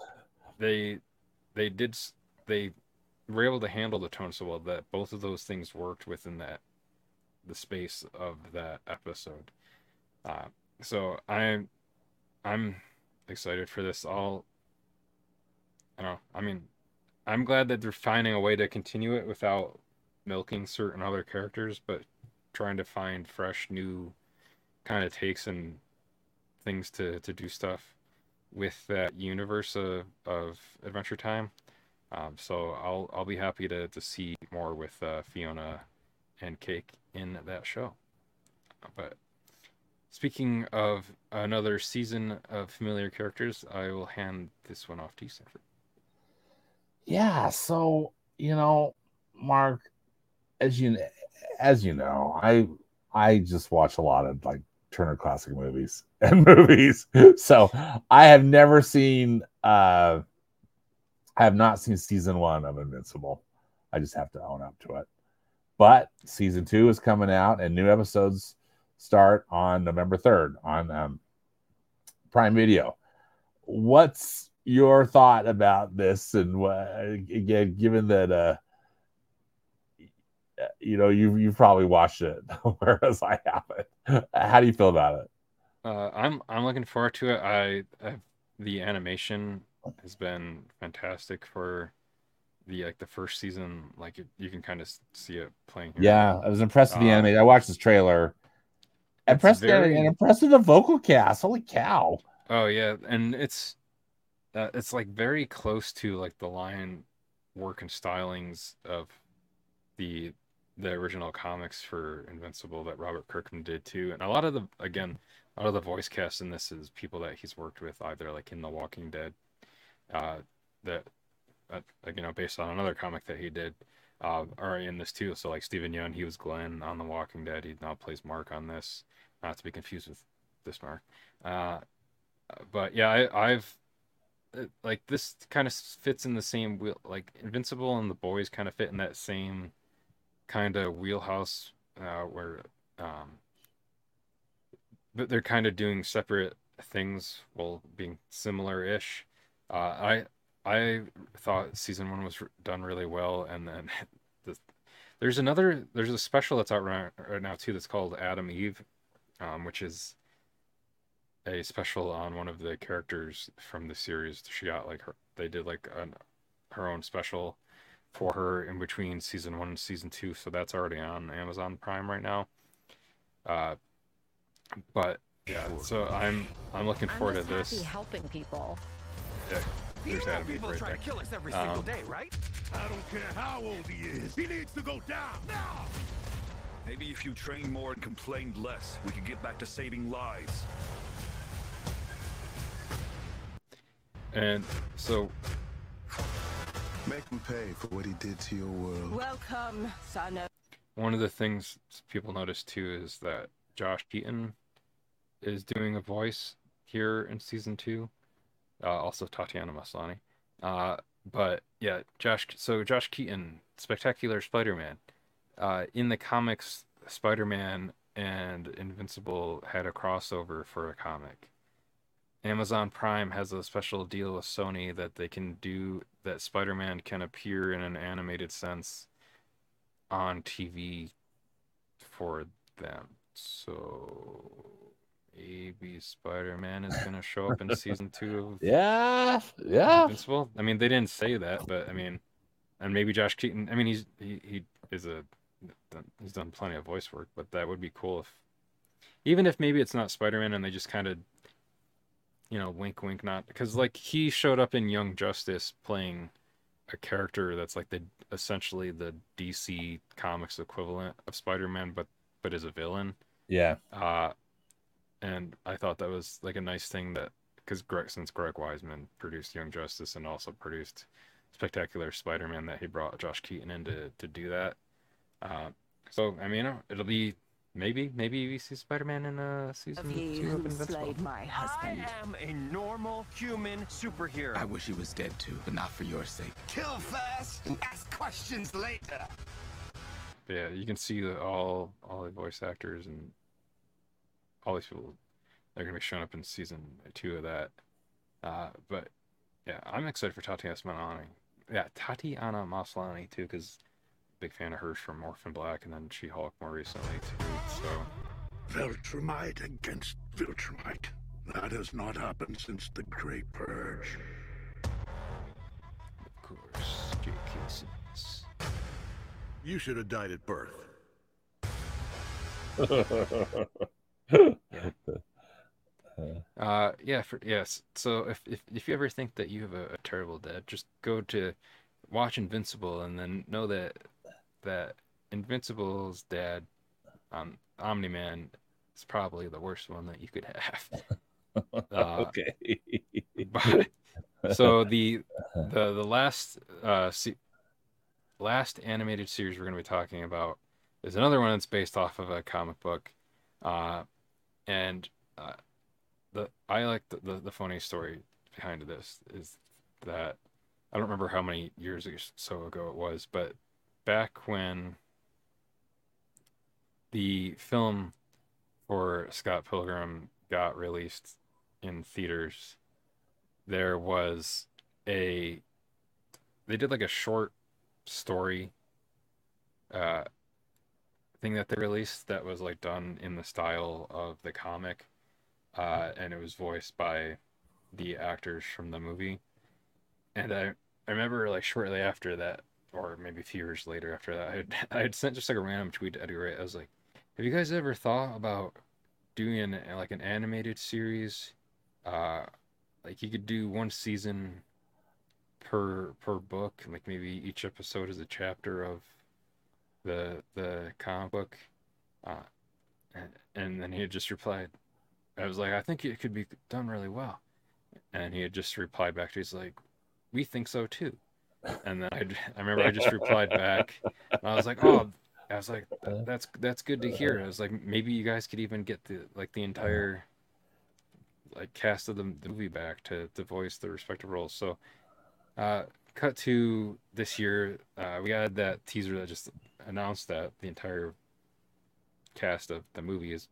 they they did they were able to handle the tone so well that both of those things worked within that the space of that episode uh, so i'm I'm excited for this. All I don't know. I mean, I'm glad that they're finding a way to continue it without milking certain other characters, but trying to find fresh, new kind of takes and things to to do stuff with that universe of, of Adventure Time. Um, so I'll I'll be happy to to see more with uh, Fiona and Cake in that show. But speaking of another season of familiar characters, I will hand this one off to you, Stanford. Yeah, so you know, Marc, as you as you know, I I just watch a lot of like Turner Classic movies and movies. So I have never seen uh I have not seen season one of Invincible. I just have to own up to it. But season two is coming out and new episodes start on November 3rd on um, Prime Video. What's your thought about this? And again, given that uh, you know you you've probably watched it, whereas I haven't. How do you feel about it? Uh, I'm I'm looking forward to it. I, I the animation has been fantastic for the like the first season. Like it, you can kind of see it playing. Here. Yeah, I was impressed with the um, I watched this trailer. Impressed very... and impressed with the vocal cast. Holy cow! Oh yeah, and it's uh, it's like very close to like the lion work and stylings of the the original comics for Invincible that Robert Kirkman did too. And a lot of the again, a lot of the voice cast in this is people that he's worked with either like in The Walking Dead, uh, that uh, you know based on another comic that he did, uh, are in this too. So like Steven Yeun, he was Glenn on The Walking Dead. He now plays Mark on this, not to be confused with this Marc. Uh, but yeah, I, I've uh, like this kind of fits in the same wheel like invincible and the boys kind of fit in that same kind of wheelhouse uh, where um, they're kind of doing separate things while being similar-ish. Uh, I I thought season one was done really well, and then the, there's another there's a special that's out right, right now too that's called Atom Eve, um, which is a special on one of the characters from the series. She got like her they did like an, her own special for her in between season one and season two, so that's already on Amazon Prime right now. Uh, but yeah, so I'm I'm looking forward to this. Helping people. Yeah, there's Adam people try to kill us every um, single day, right? I don't care how old he is. He needs to go down now. Maybe if you train more and complained less, we could get back to saving lives. And so Make him pay for what he did to your world. Welcome, son of... One of the things people notice too is that Josh Keaton is doing a voice here in season two. Uh, also Tatiana Maslany. Uh, but yeah, Josh. So Josh Keaton, Spectacular Spider-Man. Uh, in the comics, Spider-Man and Invincible had a crossover for a comic. Amazon Prime has a special deal with Sony that they can do that Spider-Man can appear in an animated sense on TV for them. So maybe Spider-Man is going to show up in season 2 of Yeah. Yeah. Invincible. I mean, they didn't say that, but I mean, and maybe Josh Keaton, I mean, he's he, he is a he's done plenty of voice work, but that would be cool if even if maybe it's not Spider-Man and they just kind of you know, wink, wink, not because like he showed up in Young Justice playing a character that's like the essentially the DC Comics equivalent of Spider-Man, but but is a villain. Yeah. Uh, and I thought that was like a nice thing that because Greg since Greg Weisman produced Young Justice and also produced Spectacular Spider-Man, that he brought Josh Keaton in to to do that. Uh, so I mean, it'll be Maybe, maybe we see Spider-Man in a season of two of Invincible. My husband. I am a normal human superhero. I wish he was dead too, but not for your sake. Kill first and ask questions later. But yeah, you can see that all all the voice actors and all these people they're gonna be showing up in season two of that. Uh, but yeah, I'm excited for Tatiana Maslany. Yeah, Tatiana Maslany too, because big fan of hers from Orphan Black and then She Hulk more recently too. So Viltrumite against Viltrumite. That has not happened since the Great Purge. Of course, J.K. Simmons. You should have died at birth. yeah. Uh, yeah, for, yes. So if, if if you ever think that you have a, a terrible dad, just go to watch Invincible and then know that that Invincible's dad, um, Omni Man, is probably the worst one that you could have. Uh, okay. but, so the the the last uh se- last animated series we're going to be talking about is another one that's based off of a comic book, uh, and uh, the I like the, the, the funny story behind this is that I don't remember how many years or so ago it was, but back when the film for Scott Pilgrim got released in theaters, there was a they did like a short story uh thing that they released that was like done in the style of the comic uh and it was voiced by the actors from the movie. And i i remember like shortly after that or maybe a few years later after that i had, I had sent just like a random tweet to edgar wright i was like have you guys ever thought about doing an, like an animated series? Uh like you could do one season per per book like maybe each episode is a chapter of the the comic book? Uh and, then he had just replied i was like i think it could be done really well. And he had just replied back to he's like we think so too and then i i remember i just replied back and i was like oh i was like that's that's good to hear. I was like maybe you guys could even get the like the entire like cast of the, the movie back to to voice the respective roles. So uh, cut to this year, uh, we had that teaser that just announced that the entire cast of the movie is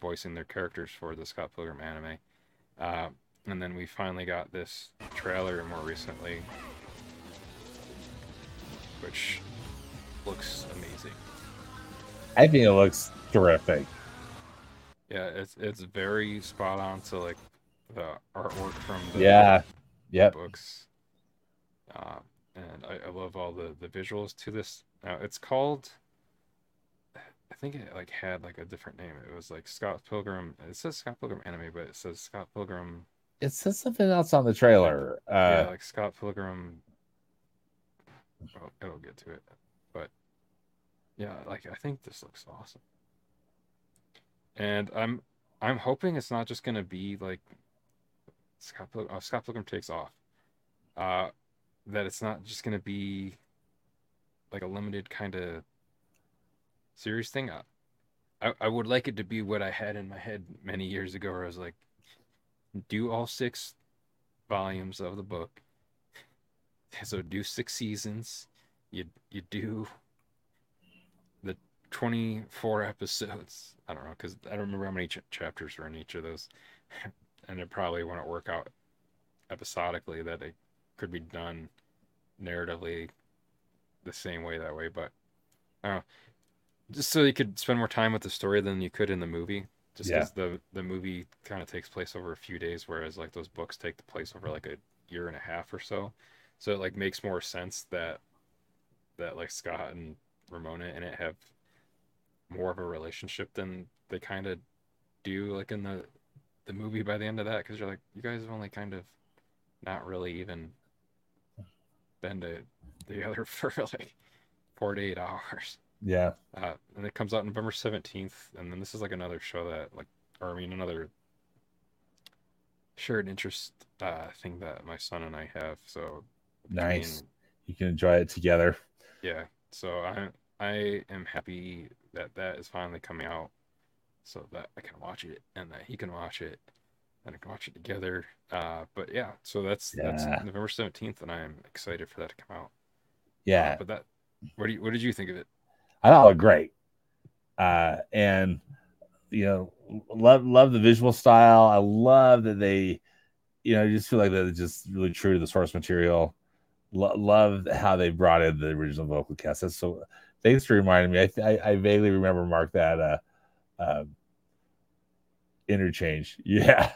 voicing their characters for the Scott Pilgrim anime. Uh, and then we finally got this trailer more recently, which looks amazing. I think it looks terrific. Yeah, it's it's very spot on to like the artwork from the yeah, yep. books. Uh, and I, I, love all the the visuals to this. Now it's called. I think it like had like a different name. It was like Scott Pilgrim. It says Scott Pilgrim anime, but it says Scott Pilgrim. It says something else on the trailer. Uh, yeah, like Scott Pilgrim. Well, it'll get to it, but yeah, like I think this looks awesome. And I'm I'm hoping it's not just gonna be like Scott Pilgrim. Oh, Scott Pilgrim takes off. Uh, that it's not just to be like a limited kind of series thing. I, I would like it to be what I had in my head many years ago, where I was like, do all six volumes of the book. So do six seasons. You you do the twenty four episodes. I don't know because I don't remember how many ch- chapters were in each of those, and it probably wouldn't work out episodically that it could be done narratively the same way that way, but I don't know. Just so you could spend more time with the story than you could in the movie. Just because yeah. the the movie kind of takes place over a few days, whereas like those books take the place over like a year and a half or so. So it like makes more sense that that like Scott and Ramona and it have more of a relationship than they kind of do like in the the movie by the end of that because you're like you guys have only kind of not really even been to together for like 48 hours. Yeah. Uh, and it comes out November 17th. And then this is like another show that, like, or I mean, another shared interest uh, thing that my son and I have. So nice. you can enjoy it together. Yeah. So I I am happy that that is finally coming out so that I can watch it and that he can watch it and I can watch it together. Uh, but yeah, so that's yeah. that's November seventeenth, and I'm excited for that to come out. Yeah, uh, but that what do you, what did you think of it? I thought it was great, uh, and you know, love love the visual style. I love that they, you know, just feel like they're just really true to the source material. Lo- love how they brought in the original vocal cast. That's so. Thanks for reminding me. I I, I vaguely remember Marc that. Uh, uh, interchange. Yeah.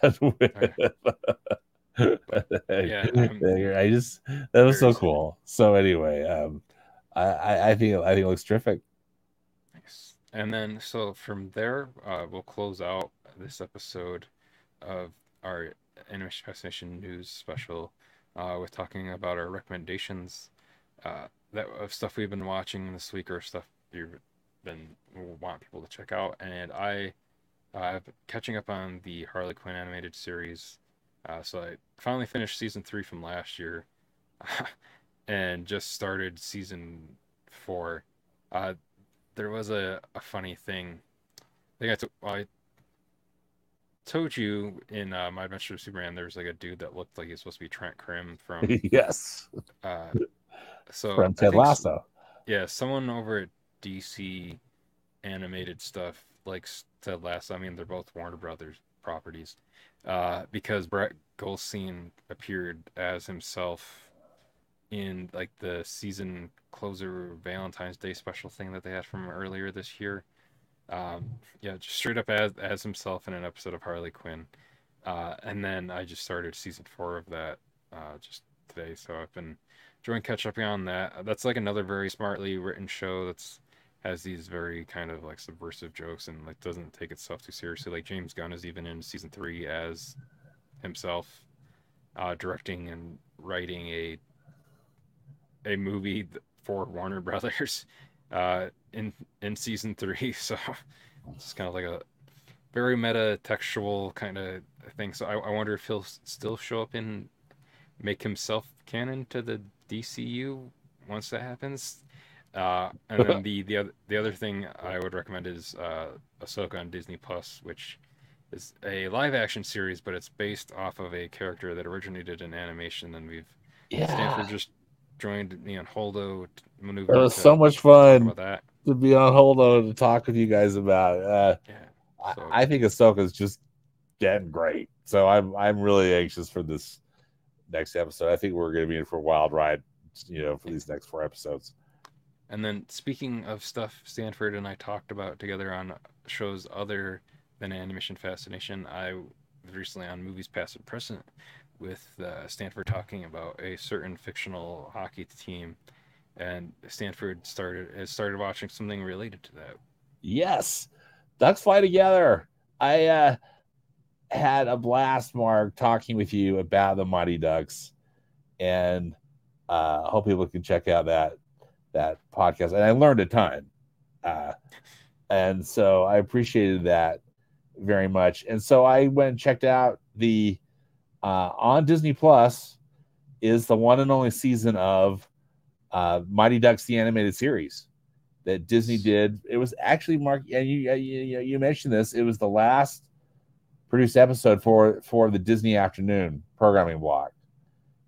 yeah, I just that was so cool. So anyway, um, I I think I think it looks terrific. Nice. And then so from there, uh, we'll close out this episode of our Animation Fascination News special uh, with talking about our recommendations uh, that of stuff we've been watching this week or stuff you've been want people to check out. And I, uh, catching up on the Harley Quinn animated series. Uh, so I finally finished season three from last year, and just started season four. Uh, there was a, a funny thing. I think I, t- well, I told you in uh, My Adventure of Superman, there was like a dude that looked like he's supposed to be Trent Crimm from yes, uh, so from Ted Lasso. Yeah, someone over at DC animated stuff likes Ted Lasso. I mean, they're both Warner Brothers properties. Uh, because Brett Goldstein appeared as himself in like the season closer Valentine's Day special thing that they had from earlier this year. Um, yeah, just straight up as as himself in an episode of Harley Quinn. Uh, and then I just started season four of that uh, just today, so I've been enjoying catch up on that. That's like another very smartly written show that's has these very kind of like subversive jokes and like doesn't take itself too seriously. Like James Gunn is even in season three as himself, uh, directing and writing a a movie for Warner Brothers uh, in in season three. So it's kind of like a very meta textual kind of thing. So I, I wonder if he'll still show up and make himself canon to the DCU once that happens. Uh, and then the the other the other thing I would recommend is uh, Ahsoka on Disney Plus, which is a live action series, but it's based off of a character that originated in animation. And we've yeah. Stanford just joined me on Holdo maneuver. It was so much fun to be on Holdo to talk with you guys about. Uh, yeah, so. I, I think Ahsoka is just getting great. So I'm I'm really anxious for this next episode. I think we're going to be in for a wild ride, you know, for these next four episodes. And then speaking of stuff Stanford and I talked about together on shows other than Animation Fascination, I was recently on Movies Past and Present with uh, Stanford talking about a certain fictional hockey team, and Stanford started started watching something related to that. Yes, Ducks fly together. I uh, had a blast, Marc, talking with you about the Mighty Ducks, and uh, hope people can check out that that podcast. And I learned a ton, uh, and so I appreciated that very much. And so I went and checked out the uh, on Disney Plus is the one and only season of uh, Mighty Ducks the animated series that Disney did. It was actually Marc, and you, you you mentioned this. It was the last produced episode for for the Disney Afternoon programming block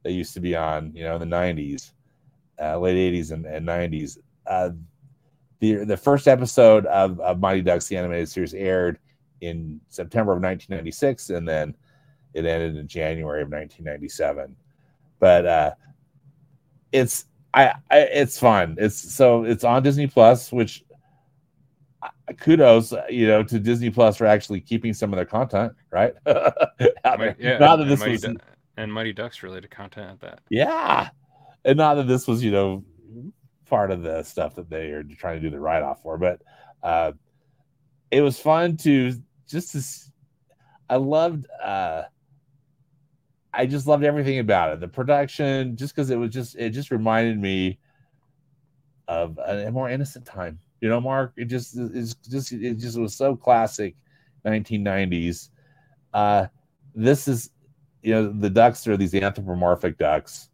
that used to be on, you know, in the '90s, uh, late '80s and, and '90s. Uh, the the first episode of, of Mighty Ducks the animated series aired in September of 1996, and then it ended in January of 1997. But uh, it's I, I it's fun. It's so it's on Disney Plus, which uh, kudos, you know, to Disney Plus for actually keeping some of their content, right? yeah, not that this Mighty was du- and Mighty Ducks related content at that. Yeah, and not that this was, you know, part of the stuff that they are trying to do the write off for, but uh, it was fun to just to. I loved uh, I just loved everything about it. The production, just because it was just it just reminded me of a, more innocent time. You know, Marc. It just it's just it just was so classic, 1990s. Uh, this is you know the ducks are these anthropomorphic ducks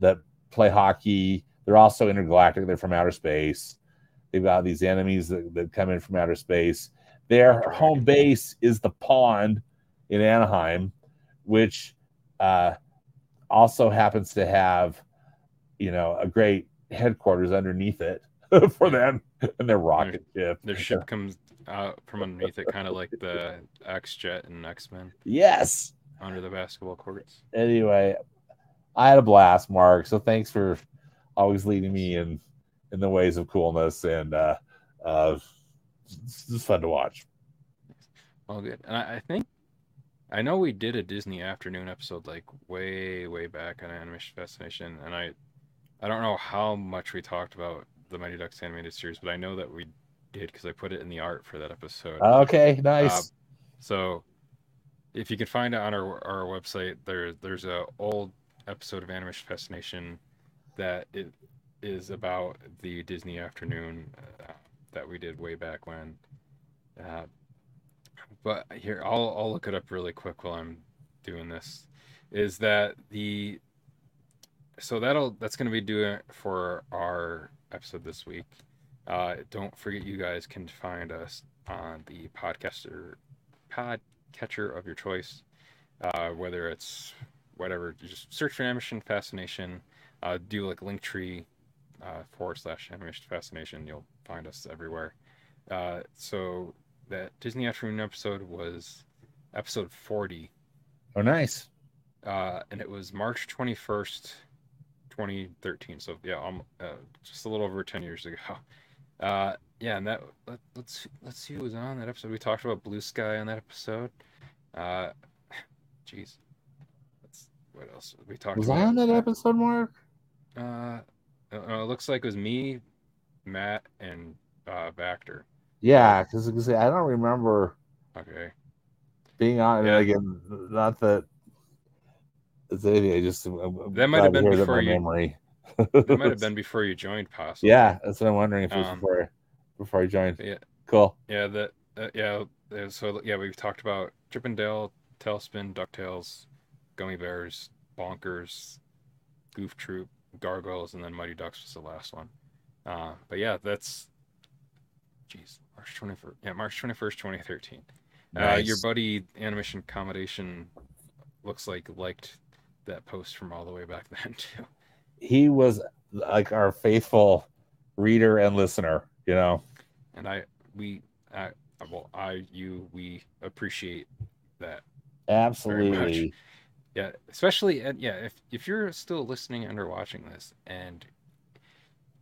that play hockey. They're also intergalactic. They're from outer space. They've got these enemies that, that come in from outer space. Their home base is the pond in Anaheim, which uh, also happens to have, you know, a great headquarters underneath it for them and their rocket their, ship. Their ship comes out from underneath it, kind of like the X Jet and X Men. Yes. Under the basketball courts. Anyway, I had a blast, Marc. So thanks for always leading me in in the ways of coolness and uh, uh, it's just fun to watch. All good. And I, I think I know we did a Disney afternoon episode like way, way back on Animation Fascination, and I I don't know how much we talked about the Mighty Ducks animated series, but I know that we did because I put it in the art for that episode. Okay, nice. Uh, so if you can find it on our our website, there there's a old episode of Animation Fascination that it is about the Disney afternoon uh, that we did way back when. Uh, but here I'll I'll look it up really quick while I'm doing this. Is that the so that'll that's going to be doing for our episode this week. Uh, don't forget, you guys can find us on the podcaster podcatcher of your choice, uh, whether it's whatever. just search for Animation Fascination. Uh, do like Linktree uh, forward slash Animation Fascination. You'll find us everywhere. Uh, so that Disney Afternoon episode was episode 40. Oh, nice. Uh, and it was March 21st, 2013. So yeah, um, uh, just a little over 10 years ago. Uh, yeah, and that let, let's let's see who was on that episode. We talked about Blue Sky on that episode. Uh, jeez, that's what else we talked. Was about, I on that episode, Marc? Uh, uh, it looks like it was me, Matt, and uh, Vactor. Yeah, because I don't remember. Okay. Being on yeah. again, not that it's anything. I just that might have been before you. Memory. that might have been before you joined, possibly. Yeah, that's what I'm wondering if it was um, before before I joined. Yeah. Cool. Yeah. That. Uh, yeah. So yeah, we've talked about Chip 'n Dale, TaleSpin, Ducktales, Gummi Bears, Bonkers, Goof Troop, Gargoyles, and then Mighty Ducks was the last one. Uh, but yeah, that's. Jeez, March 21st. Yeah, March 21st, 2013. Nice. Uh, your buddy Animation Accommodation looks like liked that post from all the way back then too. He was like our faithful reader and listener, you know. And I, we, I, well, I, you, we appreciate that. Absolutely. Yeah, especially and yeah, if if you're still listening and or watching this, and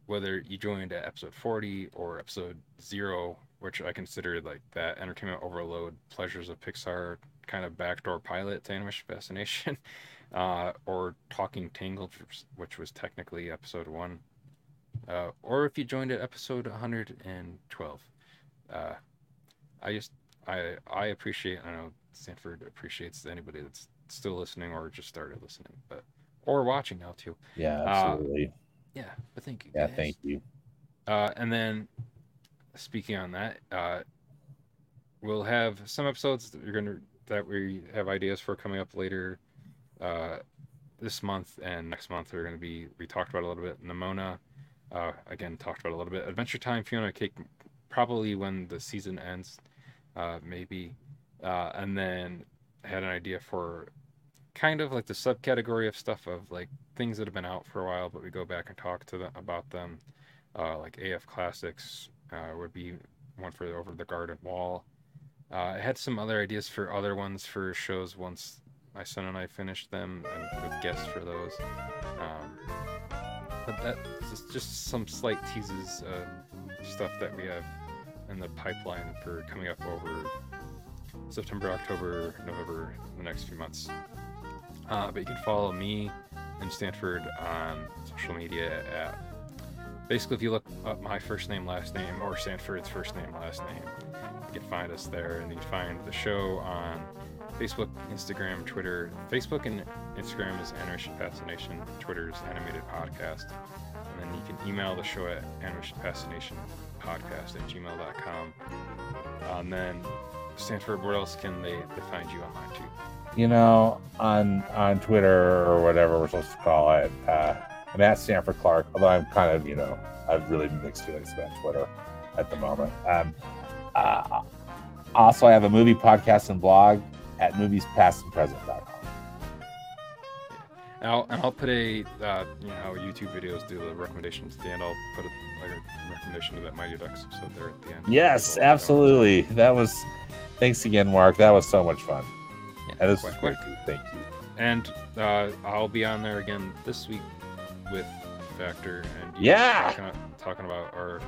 whether you joined at episode 40 or episode zero, which I consider like that entertainment overload, pleasures of Pixar kind of backdoor pilot to animation fascination, uh, or talking tangled, which was technically episode one, uh, or if you joined at episode 112. Uh, I just I I appreciate I know Stanford appreciates anybody that's still listening or just started listening, but or watching now too. Yeah, uh, absolutely. Yeah, but thank you. Yeah, thank you. Uh, and then speaking on that, uh, we'll have some episodes that you're gonna that we have ideas for coming up later uh, this month and next month. They're going to be we talked about a little bit. Nimona, uh, again talked about a little bit. Adventure Time, Fiona Cake, probably when the season ends, uh, maybe, uh, and then had an idea for kind of like the subcategory of stuff of like things that have been out for a while, but we go back and talk to them about them. Uh, like AF Classics uh, would be one for Over the Garden Wall. Uh, I had some other ideas for other ones for shows once my son and I finished them and with guests for those. Um, but that's just some slight teases of stuff that we have in the pipeline for coming up over September, October, November, the next few months. Uh, but you can follow me and Stanford on social media at basically if you look up my first name, last name, or Stanford's first name, last name, you can find us there, and you can find the show on Facebook, Instagram, Twitter. Facebook and Instagram is Animation Fascination. Twitter is Animated Podcast. And then you can email the show at Animation Fascination Podcast at gmail.com. And then Stanford, where else can they, they find you online too? You know, on on Twitter or whatever we're supposed to call it. Uh, I'm at Stanford Clark, although I'm kind of, you know, I've really mixed feelings about Twitter at the moment. Um, uh, also, I have a movie podcast and blog at moviespastandpresent.com. And I'll, and I'll put a, uh, you know, how YouTube videos do the recommendations at the end. I'll put a, like a recommendation to that Mighty Ducks episode there at the end. Yes, absolutely. That was, thanks again, Mark. That was so much fun. Yeah, and this was great. Thank you. And uh, I'll be on there again this week with Factor and yeah, talking, talking about our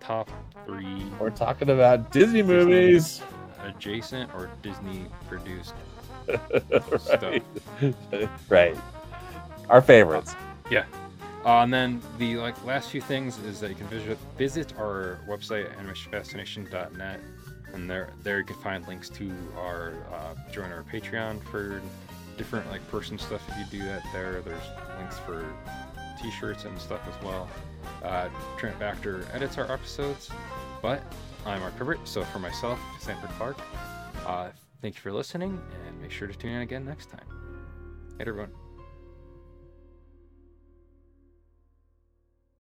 top three. We're talking about Disney movies. adjacent or Disney produced right. stuff. right. Our favorites. Yeah. Uh, and then the like last few things is that you can visit visit our website animationfascination.net, and there there you can find links to our uh, join our Patreon for different like person stuff. If you do that there, there's links for T-shirts and stuff as well. Uh, Trent Baxter edits our episodes, but I'm Marc Vibbert. So for myself, Stanford Clark, uh, thank you for listening, and make sure to tune in again next time. Hey everyone.